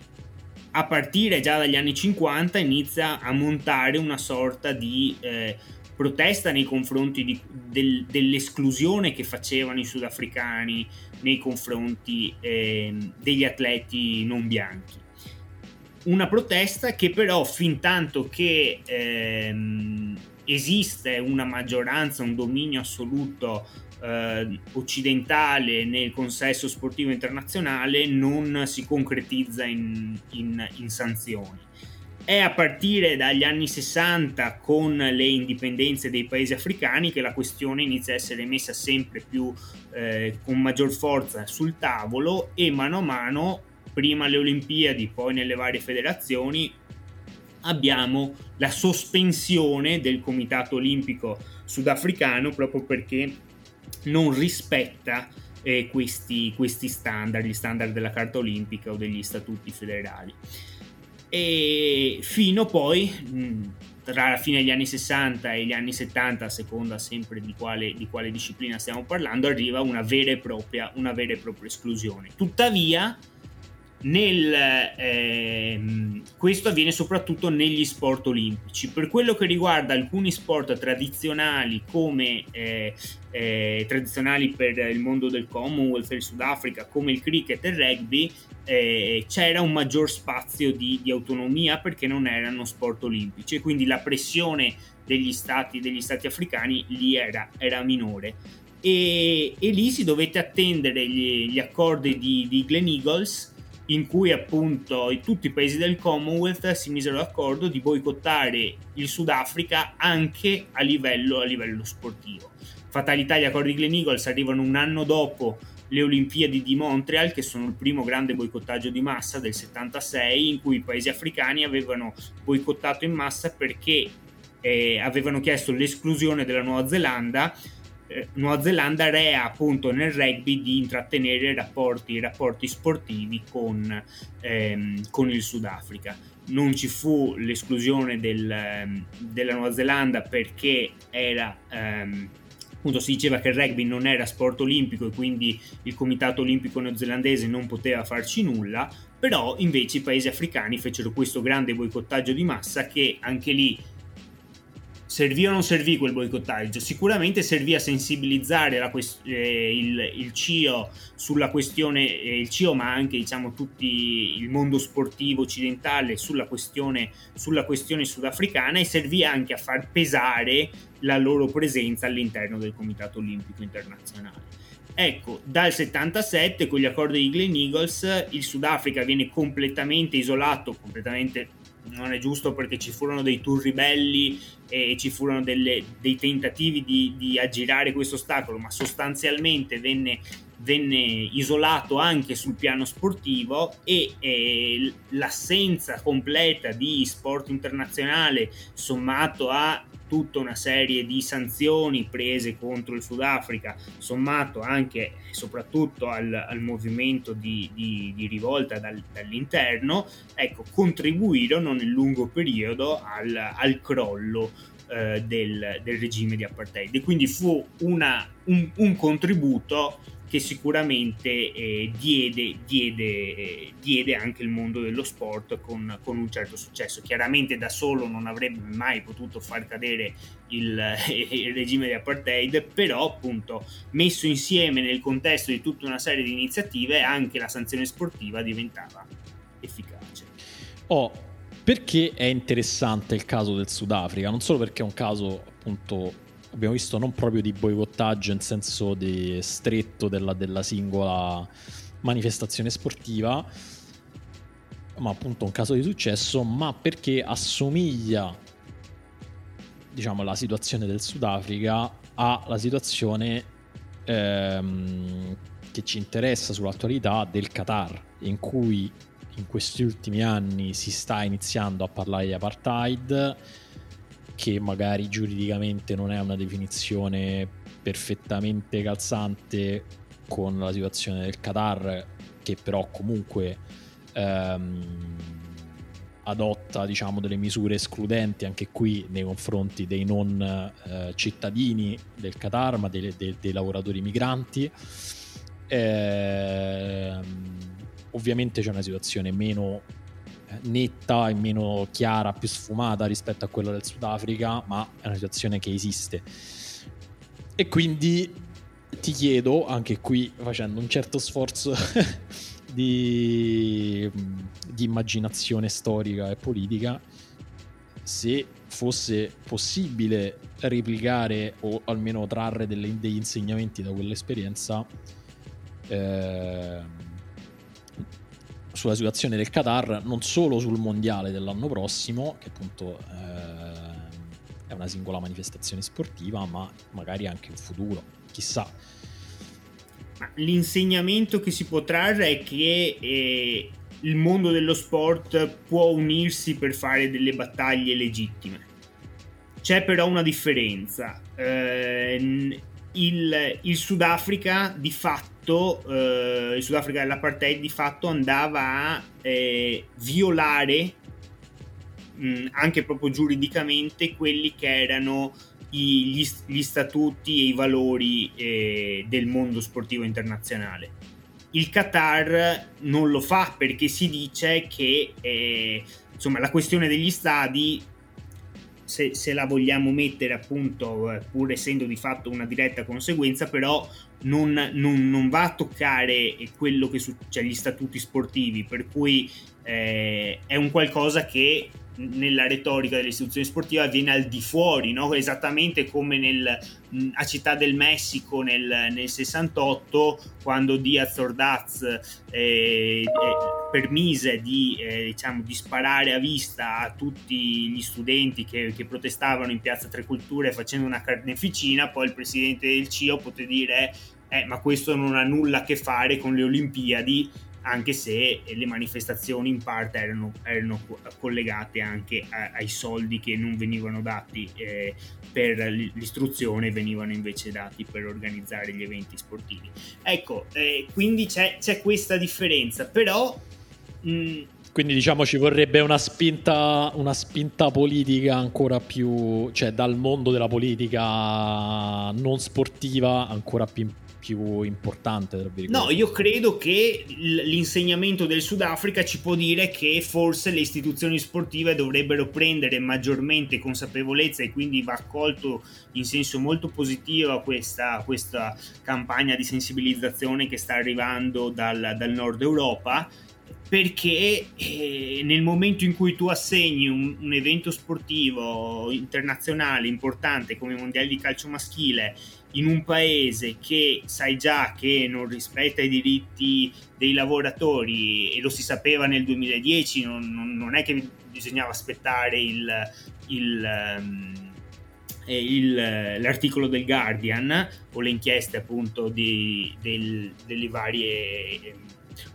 a partire già dagli anni 50 inizia a montare una sorta di eh, protesta nei confronti di, del, dell'esclusione che facevano i sudafricani nei confronti eh, degli atleti non bianchi una protesta che però fin tanto che ehm, esiste una maggioranza, un dominio assoluto eh, occidentale nel consesso sportivo internazionale non si concretizza in, in, in sanzioni. È a partire dagli anni 60 con le indipendenze dei paesi africani che la questione inizia a essere messa sempre più eh, con maggior forza sul tavolo e mano a mano prima alle Olimpiadi, poi nelle varie federazioni, abbiamo la sospensione del Comitato Olimpico Sudafricano proprio perché non rispetta eh, questi, questi standard, gli standard della Carta Olimpica o degli statuti federali. E fino poi, tra la fine degli anni 60 e gli anni 70, a seconda sempre di quale, di quale disciplina stiamo parlando, arriva una vera propria, una vera e propria esclusione. Tuttavia, nel, ehm, questo avviene soprattutto negli sport olimpici. Per quello che riguarda alcuni sport tradizionali come eh, eh, tradizionali per il mondo del Commonwealth il Sudafrica, come il cricket e il rugby, eh, c'era un maggior spazio di, di, autonomia perché non erano sport olimpici e quindi la pressione degli stati, degli stati africani lì era, era minore. E, e, lì si dovette attendere gli, gli accordi di, di Glen Eagles in cui appunto tutti i paesi del Commonwealth si misero d'accordo di boicottare il Sudafrica anche a livello, a livello sportivo. Fatalità, gli accordi di Glen Eagles arrivano un anno dopo le Olimpiadi di Montreal, che sono il primo grande boicottaggio di massa del 76, in cui i paesi africani avevano boicottato in massa perché eh, avevano chiesto l'esclusione della Nuova Zelanda Nuova Zelanda rea appunto nel rugby di intrattenere rapporti, rapporti sportivi con, ehm, con, il Sudafrica. Non ci fu l'esclusione del, ehm, della Nuova Zelanda perché era... Ehm, appunto si diceva che il rugby non era sport olimpico e quindi il comitato olimpico neozelandese non poteva farci nulla, però invece i paesi africani fecero questo grande boicottaggio di massa che anche lì servì o non servì quel boicottaggio? Sicuramente servì a sensibilizzare quest- eh, il, il, CIO sulla questione, eh, il CIO ma anche diciamo tutti il mondo sportivo occidentale sulla questione, sulla questione sudafricana e servì anche a far pesare la loro presenza all'interno del Comitato Olimpico Internazionale. Ecco, dal 77 con gli accordi di Glen Eagles il Sudafrica viene completamente isolato, completamente non è giusto perché ci furono dei tour ribelli e ci furono delle, dei tentativi di, di, aggirare questo ostacolo, ma sostanzialmente venne, venne, isolato anche sul piano sportivo e eh, l'assenza completa di sport internazionale sommato a tutta una serie di sanzioni prese contro il Sudafrica, sommato anche e soprattutto al, al movimento di, di, di rivolta dal, dall'interno, ecco, contribuirono nel lungo periodo al, al crollo eh, del, del, regime di apartheid. E quindi fu una, un, un contributo che sicuramente eh, diede, diede, eh, diede, anche il mondo dello sport con, con, un certo successo. Chiaramente da solo non avrebbe mai potuto far cadere il, il, regime di apartheid, però appunto messo insieme nel contesto di tutta una serie di iniziative anche la sanzione sportiva diventava efficace. Oh, perché è interessante il caso del Sudafrica? Non solo perché è un caso appunto abbiamo visto non proprio di boicottaggio in senso di stretto della, della singola manifestazione sportiva, ma appunto un caso di successo, ma perché assomiglia diciamo la situazione del Sudafrica alla situazione ehm, che ci interessa sull'attualità del Qatar, in cui in questi ultimi anni si sta iniziando a parlare di apartheid che magari giuridicamente non è una definizione perfettamente calzante con la situazione del Qatar, che però comunque ehm, adotta diciamo, delle misure escludenti anche qui nei confronti dei non eh, cittadini del Qatar, ma dei, dei, dei lavoratori migranti. Eh, ovviamente c'è una situazione meno netta e meno chiara, più sfumata rispetto a quella del Sudafrica, ma è una situazione che esiste. E quindi ti chiedo, anche qui facendo un certo sforzo di, di immaginazione storica e politica, se fosse possibile replicare o almeno trarre delle, degli insegnamenti da quell'esperienza. Eh, sulla situazione del Qatar, non solo sul mondiale dell'anno prossimo, che appunto eh, è una singola manifestazione sportiva, ma magari anche in futuro, chissà. L'insegnamento che si può trarre è che eh, il mondo dello sport può unirsi per fare delle battaglie legittime. C'è però una differenza. Eh, il, il Sudafrica di fatto eh, il Sudafrica dell'apartheid di fatto andava a eh, violare mh, anche proprio giuridicamente quelli che erano i, gli, gli, statuti e i valori eh, del mondo sportivo internazionale. Il Qatar non lo fa perché si dice che eh, insomma, la questione degli stadi se, se, la vogliamo mettere appunto eh, pur essendo di fatto una diretta conseguenza però non, non, non va a toccare quello che succede cioè gli statuti sportivi per cui eh, è un qualcosa che nella retorica delle istituzioni sportive avviene al di fuori, no? esattamente come nel, a Città del Messico nel, nel 68, quando Diaz Ordaz eh, eh, permise di, eh, diciamo, di, sparare a vista a tutti gli studenti che, che, protestavano in Piazza Tre Culture facendo una carneficina, poi il presidente del CIO poté dire eh, ma questo non ha nulla a che fare con le Olimpiadi anche se le manifestazioni in parte erano, erano collegate anche a, ai soldi che non venivano dati eh, per l'istruzione, venivano invece dati per organizzare gli eventi sportivi. Ecco, eh, quindi c'è, c'è, questa differenza, però... Mh, quindi diciamo ci vorrebbe una spinta, una spinta politica ancora più, cioè dal mondo della politica non sportiva ancora più più importante. No, io credo che l'insegnamento del Sudafrica ci può dire che forse le istituzioni sportive dovrebbero prendere maggiormente consapevolezza e quindi va accolto in senso molto positivo questa, questa campagna di sensibilizzazione che sta arrivando dal, dal nord Europa perché eh, nel momento in cui tu assegni un, un, evento sportivo internazionale importante come i mondiali di calcio maschile in un paese che sai già che non rispetta i diritti dei lavoratori e lo si sapeva nel 2010, non, non, non è che bisognava aspettare il, il, um, il, l'articolo del Guardian o le inchieste appunto di, del, delle varie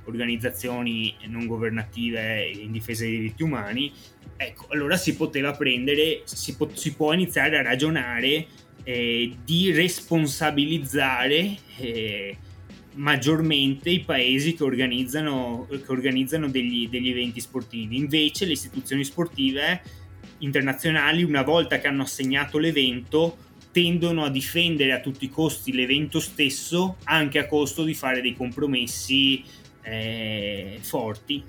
organizzazioni non governative in difesa dei diritti umani, ecco, allora si poteva prendere, si, po- si può iniziare a ragionare eh, di responsabilizzare eh, maggiormente i paesi che organizzano, che organizzano degli, degli eventi sportivi. Invece le istituzioni sportive internazionali, una volta che hanno assegnato l'evento, tendono a difendere a tutti i costi l'evento stesso, anche a costo di fare dei compromessi eh, forti.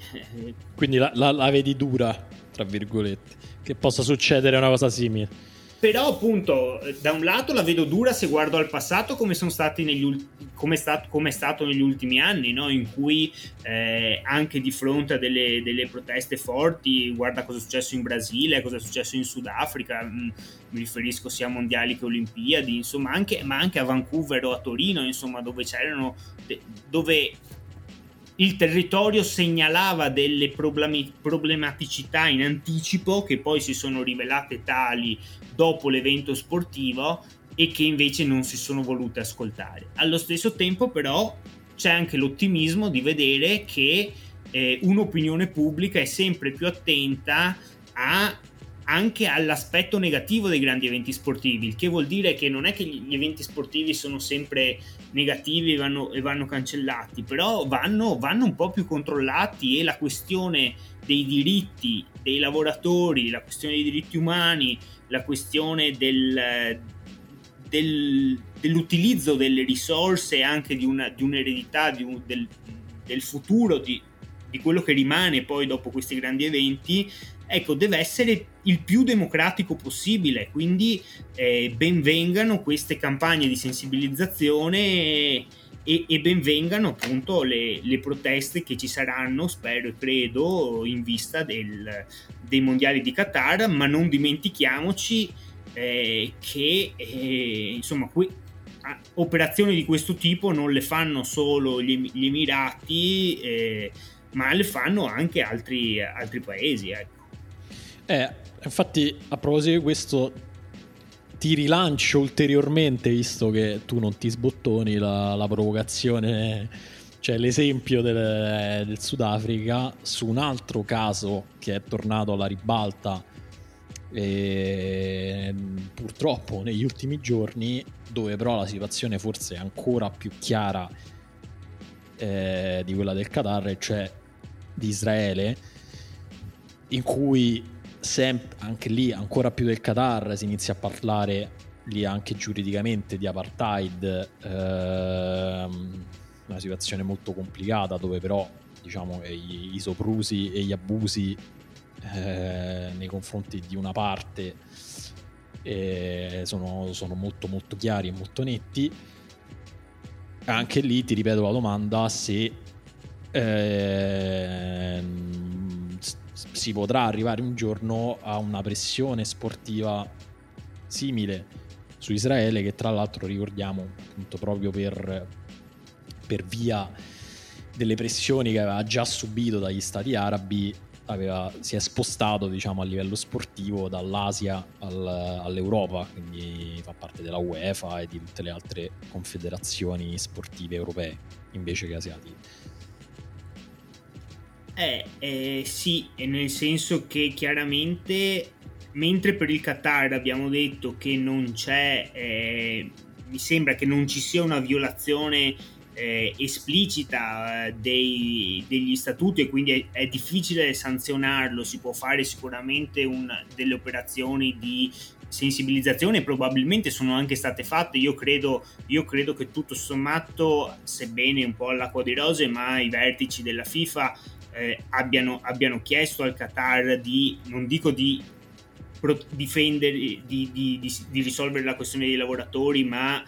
Quindi la, la, la vedi dura, tra virgolette, che possa succedere una cosa simile però appunto da un lato la vedo dura se guardo al passato come sono stati negli ultimi come, come è stato negli ultimi anni no? in cui eh, anche di fronte a delle, delle, proteste forti guarda cosa è successo in Brasile cosa è successo in Sudafrica mm, mi riferisco sia a mondiali che olimpiadi insomma anche, ma anche a Vancouver o a Torino insomma dove c'erano dove il territorio segnalava delle problematicità in anticipo che poi si sono rivelate tali dopo l'evento sportivo e che invece non si sono volute ascoltare. Allo stesso tempo però c'è anche l'ottimismo di vedere che eh, un'opinione pubblica è sempre più attenta a anche all'aspetto negativo dei grandi eventi sportivi, il che vuol dire che non è che gli eventi sportivi sono sempre negativi e vanno, e vanno cancellati, però vanno, vanno, un po' più controllati e la questione dei diritti dei lavoratori, la questione dei diritti umani, la questione del, del, dell'utilizzo delle risorse anche di, una, di un'eredità, di un, del, del futuro, di, di quello che rimane poi dopo questi grandi eventi, ecco, deve essere il più democratico possibile, quindi eh, benvengano queste campagne di sensibilizzazione e, e benvengano appunto le, le, proteste che ci saranno, spero e credo, in vista del, dei mondiali di Qatar, ma non dimentichiamoci eh, che eh, insomma qui operazioni di questo tipo non le fanno solo gli, gli Emirati, eh, ma le fanno anche altri, altri paesi. Ecco. Eh, infatti, a proposito di questo, ti rilancio ulteriormente, visto che tu non ti sbottoni la, la provocazione, cioè l'esempio del, del, Sudafrica, su un altro caso che è tornato alla ribalta e, purtroppo negli ultimi giorni, dove però la situazione forse è ancora più chiara eh, di quella del Qatar, cioè di Israele, in cui sempre, anche lì ancora più del Qatar si inizia a parlare lì anche giuridicamente di apartheid, ehm, una situazione molto complicata dove però diciamo i, i soprusi e gli abusi eh, nei confronti di una parte eh, sono, sono, molto molto chiari e molto netti. Anche lì ti ripeto la domanda se eh, si potrà arrivare un giorno a una pressione sportiva simile su Israele che tra l'altro ricordiamo appunto proprio per, per via delle pressioni che aveva già subito dagli stati arabi aveva, si è spostato diciamo, a livello sportivo dall'Asia al, all'Europa, quindi fa parte della UEFA e di tutte le altre confederazioni sportive europee invece che asiatiche. Eh, eh, sì, nel senso che chiaramente mentre per il Qatar abbiamo detto che non c'è, eh, mi sembra che non ci sia una violazione eh, esplicita eh, dei, degli statuti e quindi è, è, difficile sanzionarlo, si può fare sicuramente un, delle operazioni di sensibilizzazioni probabilmente sono anche state fatte. Io credo, io credo che tutto sommato, sebbene un po' all'acqua di rose, ma i vertici della FIFA eh, abbiano, abbiano, chiesto al Qatar di, non dico di difendere, di, di, di risolvere la questione dei lavoratori, ma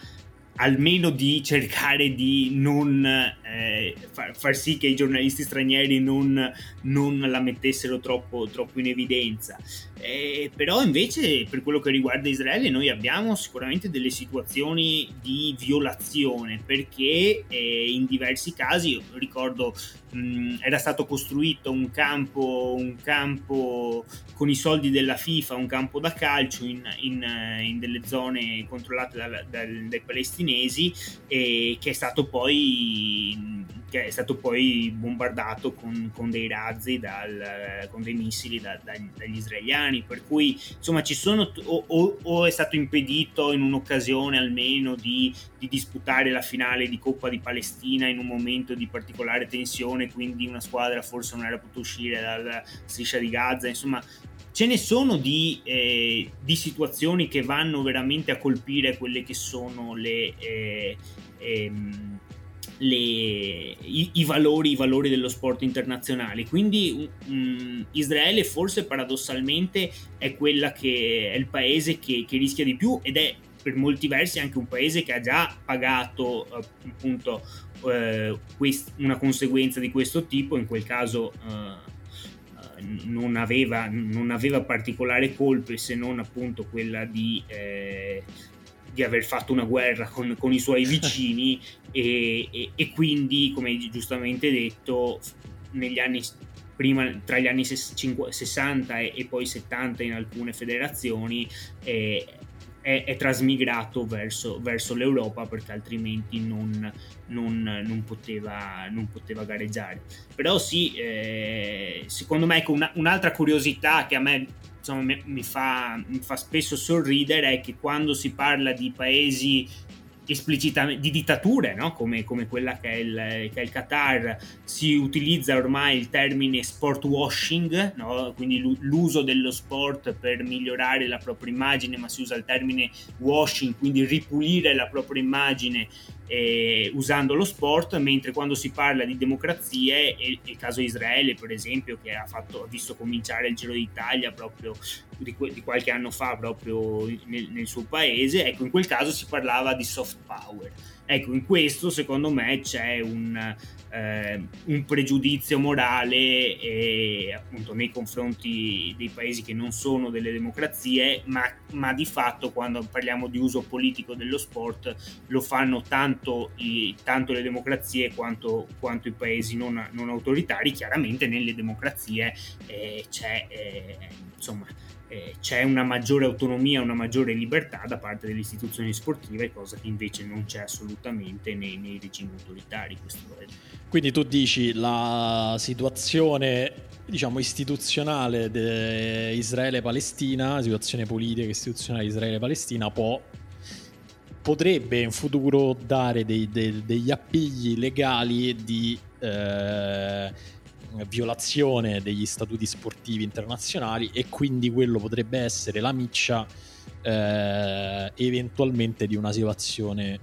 almeno di cercare di non eh, far, far, sì che i giornalisti stranieri non, non la mettessero troppo, troppo in evidenza. Eh, però invece per quello che riguarda Israele noi abbiamo sicuramente delle situazioni di violazione perché eh, in diversi casi, ricordo mh, era stato costruito un campo, un campo con i soldi della FIFA, un campo da calcio in, in, in delle zone controllate da, da, dai palestinesi e che è stato poi che è stato poi bombardato con, con dei razzi, dal, con dei missili da, da, dagli israeliani, per cui insomma ci sono o, o, o è stato impedito in un'occasione almeno di, di, disputare la finale di Coppa di Palestina in un momento di particolare tensione, quindi una squadra forse non era potuta uscire dalla striscia di Gaza, insomma ce ne sono di, eh, di, situazioni che vanno veramente a colpire quelle che sono le, eh, ehm, le, i, i, valori, i, valori, dello sport internazionale. Quindi um, Israele forse paradossalmente è che è il paese che, che, rischia di più ed è per molti versi anche un paese che ha già pagato appunto eh, quest- una conseguenza di questo tipo, in quel caso eh, non, aveva, non aveva particolare colpe se non appunto quella di eh, di aver fatto una guerra con, con i suoi vicini e, e, e, quindi, come giustamente detto, negli anni prima tra gli anni 60 e, e poi 70 in alcune federazioni eh, è, è, trasmigrato verso, verso, l'Europa perché altrimenti non, non, non, poteva, non poteva, gareggiare. Però sì, eh, secondo me ecco, una, un'altra curiosità che a me insomma, mi, mi, fa, mi fa spesso sorridere è che quando si parla di paesi esplicitamente di dittature, no? come, come, quella che è, il, che è, il, Qatar, si utilizza ormai il termine sport washing, no? quindi l'uso dello sport per migliorare la propria immagine, ma si usa il termine washing, quindi ripulire la propria immagine eh, usando lo sport, mentre quando si parla di democrazie, e, il caso Israele per esempio, che ha, fatto, ha visto cominciare il Giro d'Italia proprio di, di qualche anno fa proprio nel, nel, suo paese, ecco in quel caso si parlava di soft power. Ecco, in questo secondo me c'è un, eh, un pregiudizio morale eh, appunto nei confronti dei paesi che non sono delle democrazie, ma, ma, di fatto quando parliamo di uso politico dello sport lo fanno tanto, i, tanto le democrazie quanto, quanto, i paesi non, non autoritari. Chiaramente nelle democrazie eh, c'è eh, insomma eh, c'è una maggiore autonomia, una maggiore libertà da parte delle istituzioni sportive, cosa che invece non c'è assolutamente nei, nei regimi autoritari. Quindi tu dici la situazione diciamo istituzionale di Israele-Palestina, la situazione politica istituzionale di Israele-Palestina può potrebbe in futuro dare dei, dei, degli appigli legali di eh, violazione degli statuti sportivi internazionali e quindi quello potrebbe essere la miccia eh, eventualmente di una situazione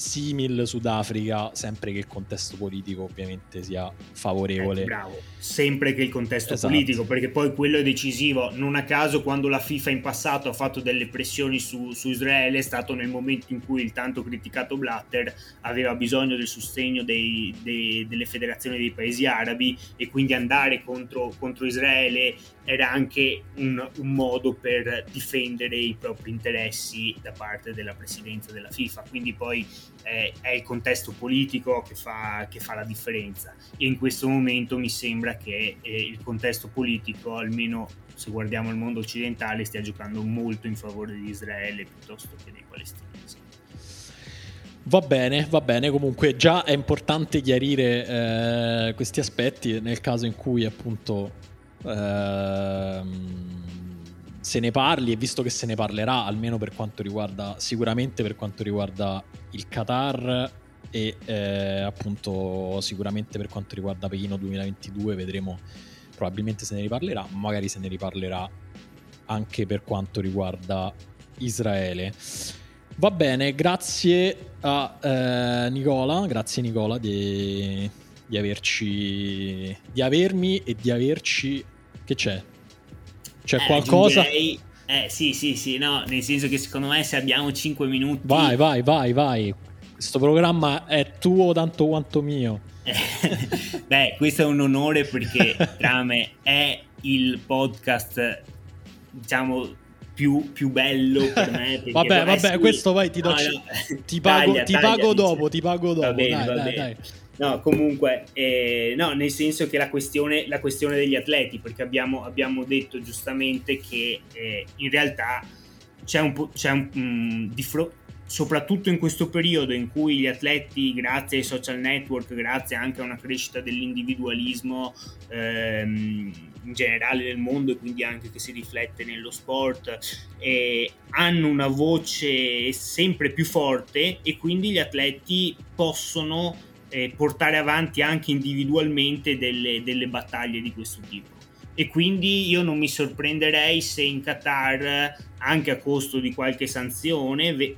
simil Sudafrica, sempre che il contesto politico ovviamente sia favorevole. Eh, bravo, sempre che il contesto esatto. politico, perché poi quello è decisivo. Non a caso quando la FIFA in passato ha fatto delle pressioni su, su Israele è stato nel momento in cui il tanto criticato Blatter aveva bisogno del sostegno dei, dei, delle federazioni dei paesi arabi e quindi andare contro, contro Israele era anche un, un, modo per difendere i propri interessi da parte della presidenza della FIFA. Quindi poi eh, è il contesto politico che fa, che fa, la differenza. E in questo momento mi sembra che eh, il contesto politico, almeno se guardiamo il mondo occidentale, stia giocando molto in favore di Israele piuttosto che dei palestinesi. Va bene, va bene, comunque già è importante chiarire eh, questi aspetti nel caso in cui appunto Ehm, se ne parli e visto che se ne parlerà almeno per quanto riguarda sicuramente per quanto riguarda il Qatar e eh, appunto sicuramente per quanto riguarda Pechino 2022 vedremo probabilmente se ne riparlerà magari se ne riparlerà anche per quanto riguarda Israele. Va bene, grazie a eh, Nicola, grazie Nicola di, di averci, di avermi e di averci, che c'è? C'è eh, qualcosa? Eh sì, sì, sì, no, nel senso che secondo me se abbiamo 5 minuti... Vai, vai, vai, vai. Questo programma è tuo tanto quanto mio. Beh, questo è un onore perché Trame è il podcast, diciamo, più, più, bello per me. vabbè, vabbè, questo vai, ti, do, no, no. ti pago, taglia, ti taglia, pago dopo, ti pago dopo. Va bene, dai, va dai, bene. Dai. No, comunque, eh, no, nel senso che la questione, la questione degli atleti, perché abbiamo, abbiamo detto giustamente che eh, in realtà c'è un po', c'è un, mm, di fronte soprattutto in questo periodo in cui gli atleti, grazie ai social network, grazie anche a una crescita dell'individualismo ehm, in generale nel mondo e quindi anche che si riflette nello sport, eh, hanno una voce sempre più forte e quindi gli atleti possono eh, portare avanti anche individualmente delle, delle battaglie di questo tipo e quindi io non mi sorprenderei se in Qatar, anche a costo di qualche sanzione, ve-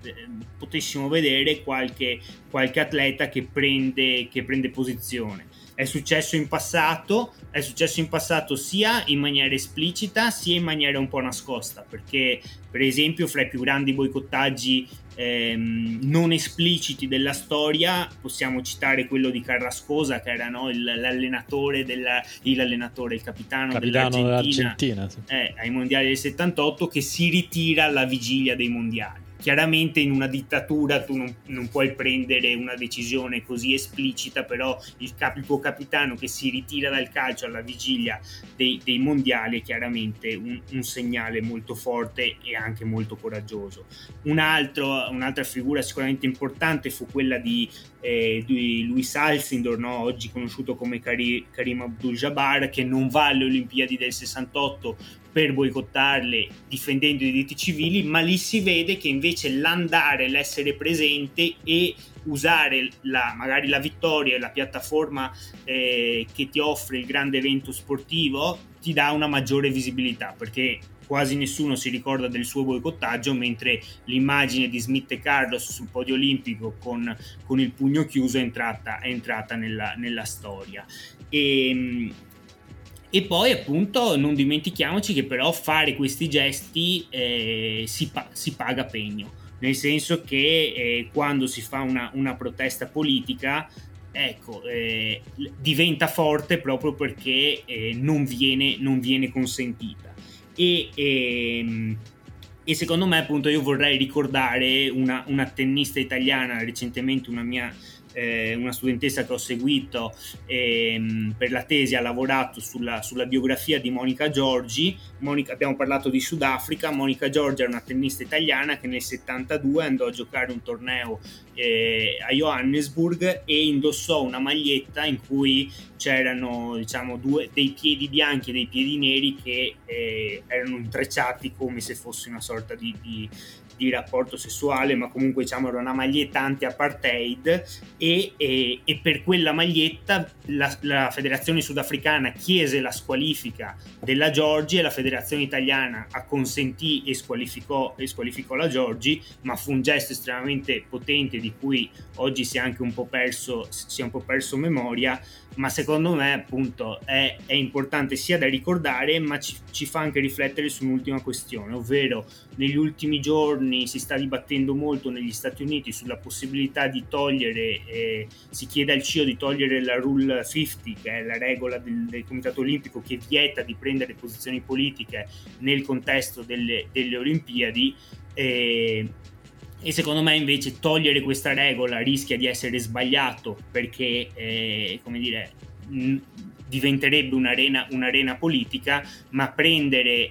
potessimo vedere qualche, qualche atleta che prende, che prende posizione. È successo in passato, è successo in passato sia in maniera esplicita sia in maniera un po' nascosta, perché per esempio fra i più grandi boicottaggi ehm, non espliciti della storia possiamo citare quello di Carrascosa che era no, il, l'allenatore, della, l'allenatore, il capitano, capitano dell'Argentina, dell'Argentina sì. eh, ai mondiali del 78 che si ritira alla vigilia dei mondiali Chiaramente in una dittatura tu non, non puoi prendere una decisione così esplicita, però il, cap- il, tuo capitano che si ritira dal calcio alla vigilia dei, dei mondiali è chiaramente un, un, segnale molto forte e anche molto coraggioso. Un altro, un'altra figura sicuramente importante fu quella di, eh, di Luis Alcindor, no? oggi conosciuto come Karim Abdul-Jabbar, che non va alle Olimpiadi del 68 per boicottarle difendendo i diritti civili, ma lì si vede che invece l'andare, l'essere presente e usare la, magari la vittoria e la piattaforma eh, che ti offre il grande evento sportivo ti dà una maggiore visibilità perché quasi nessuno si ricorda del suo boicottaggio mentre l'immagine di Smith e Carlos sul podio olimpico con, con il pugno chiuso è entrata, è entrata nella, nella storia. E, ehm, e poi appunto non dimentichiamoci che però fare questi gesti eh, si, pa- si, paga pegno, nel senso che eh, quando si fa una, una protesta politica ecco, eh, diventa forte proprio perché eh, non viene, non, viene, consentita. E, ehm, e, secondo me appunto io vorrei ricordare una, una tennista italiana, recentemente una mia eh, una studentessa che ho seguito ehm, per la tesi ha lavorato sulla, sulla biografia di Monica Giorgi. Monica, abbiamo parlato di Sudafrica. Monica Giorgi era una tennista italiana che nel 72 andò a giocare un torneo eh, a Johannesburg e indossò una maglietta in cui c'erano diciamo due, dei piedi bianchi e dei piedi neri che eh, erano intrecciati come se fosse una sorta di, di di rapporto sessuale, ma comunque diciamo era una maglietta anti-apartheid e, e, e per quella maglietta la, la, federazione sudafricana chiese la squalifica della Giorgi e la federazione italiana acconsentì e squalificò, e squalificò la Giorgi, ma fu un gesto estremamente potente di cui oggi si è anche un po' perso, si è un po' perso memoria ma secondo me appunto è, è, importante sia da ricordare ma ci, ci, fa anche riflettere su un'ultima questione ovvero negli ultimi giorni si sta dibattendo molto negli Stati Uniti sulla possibilità di togliere eh, si chiede al CIO di togliere la Rule 50 che è la regola del, del Comitato Olimpico che vieta di prendere posizioni politiche nel contesto delle, delle Olimpiadi eh, e secondo me invece togliere questa regola rischia di essere sbagliato perché, eh, come dire, mh, diventerebbe un'arena, un'arena politica, ma prendere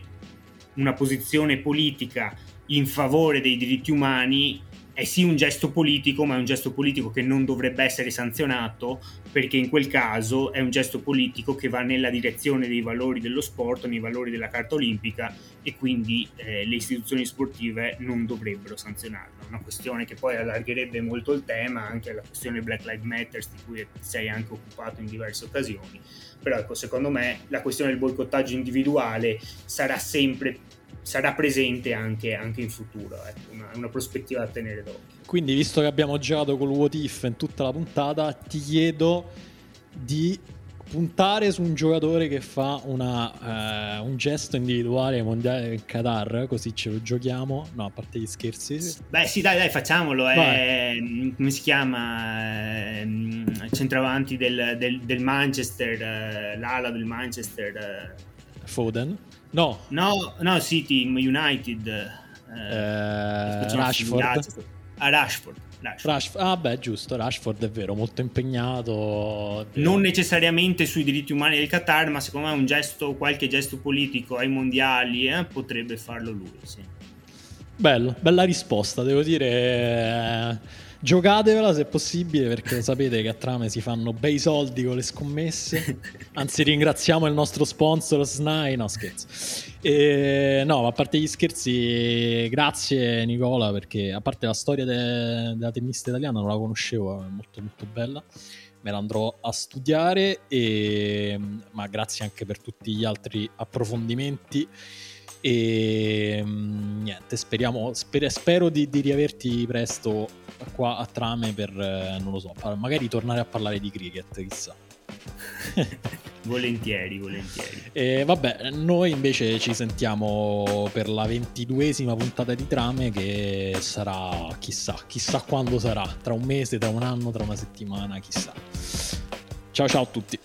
una posizione politica in favore dei diritti umani è sì un gesto politico, ma è un gesto politico che non dovrebbe essere sanzionato perché in quel caso è un gesto politico che va nella direzione dei valori dello sport, nei valori della Carta Olimpica e quindi eh, le istituzioni sportive non dovrebbero sanzionarlo. Una questione che poi allargherebbe molto il tema anche alla questione Black Lives Matter di cui sei anche occupato in diverse occasioni. Però ecco, secondo me la questione del boicottaggio individuale sarà sempre sarà presente anche, anche in futuro, ecco, una, una, prospettiva da tenere d'occhio. Quindi, visto che abbiamo giocato col What If in tutta la puntata, ti chiedo di puntare su un giocatore che fa una, uh, un gesto individuale mondiale del Qatar, così ce lo giochiamo. No, a parte gli scherzi. Beh, sì, dai, dai, facciamolo. È, come si chiama? Eh, centravanti del, del, del Manchester, eh, l'ala del Manchester. Foden? No. No, no, City, United. Eh, Rashford. A Rashford. Rashford. Rashford. Ah, beh, giusto. Rashford è vero, molto impegnato. Non necessariamente sui diritti umani del Qatar, ma secondo me un gesto, qualche gesto politico ai mondiali eh, potrebbe farlo lui. Sì. Bello, bella risposta, devo dire. Giocatevela se possibile perché sapete che a Trame si fanno bei soldi con le scommesse. Anzi ringraziamo il nostro sponsor SNAI. No scherzo. E, no a parte gli scherzi grazie Nicola perché a parte la storia de- della tennista italiana non la conoscevo è molto molto bella. Me la andrò a studiare e, ma grazie anche per tutti gli altri approfondimenti e niente speriamo sper- spero di, di riaverti presto qua a trame per, eh, non lo so, magari tornare a parlare di cricket, chissà. volentieri, volentieri. E vabbè, noi invece ci sentiamo per la ventiduesima puntata di trame che sarà, chissà, chissà quando sarà, tra un mese, tra un anno, tra una settimana, chissà. Ciao ciao a tutti.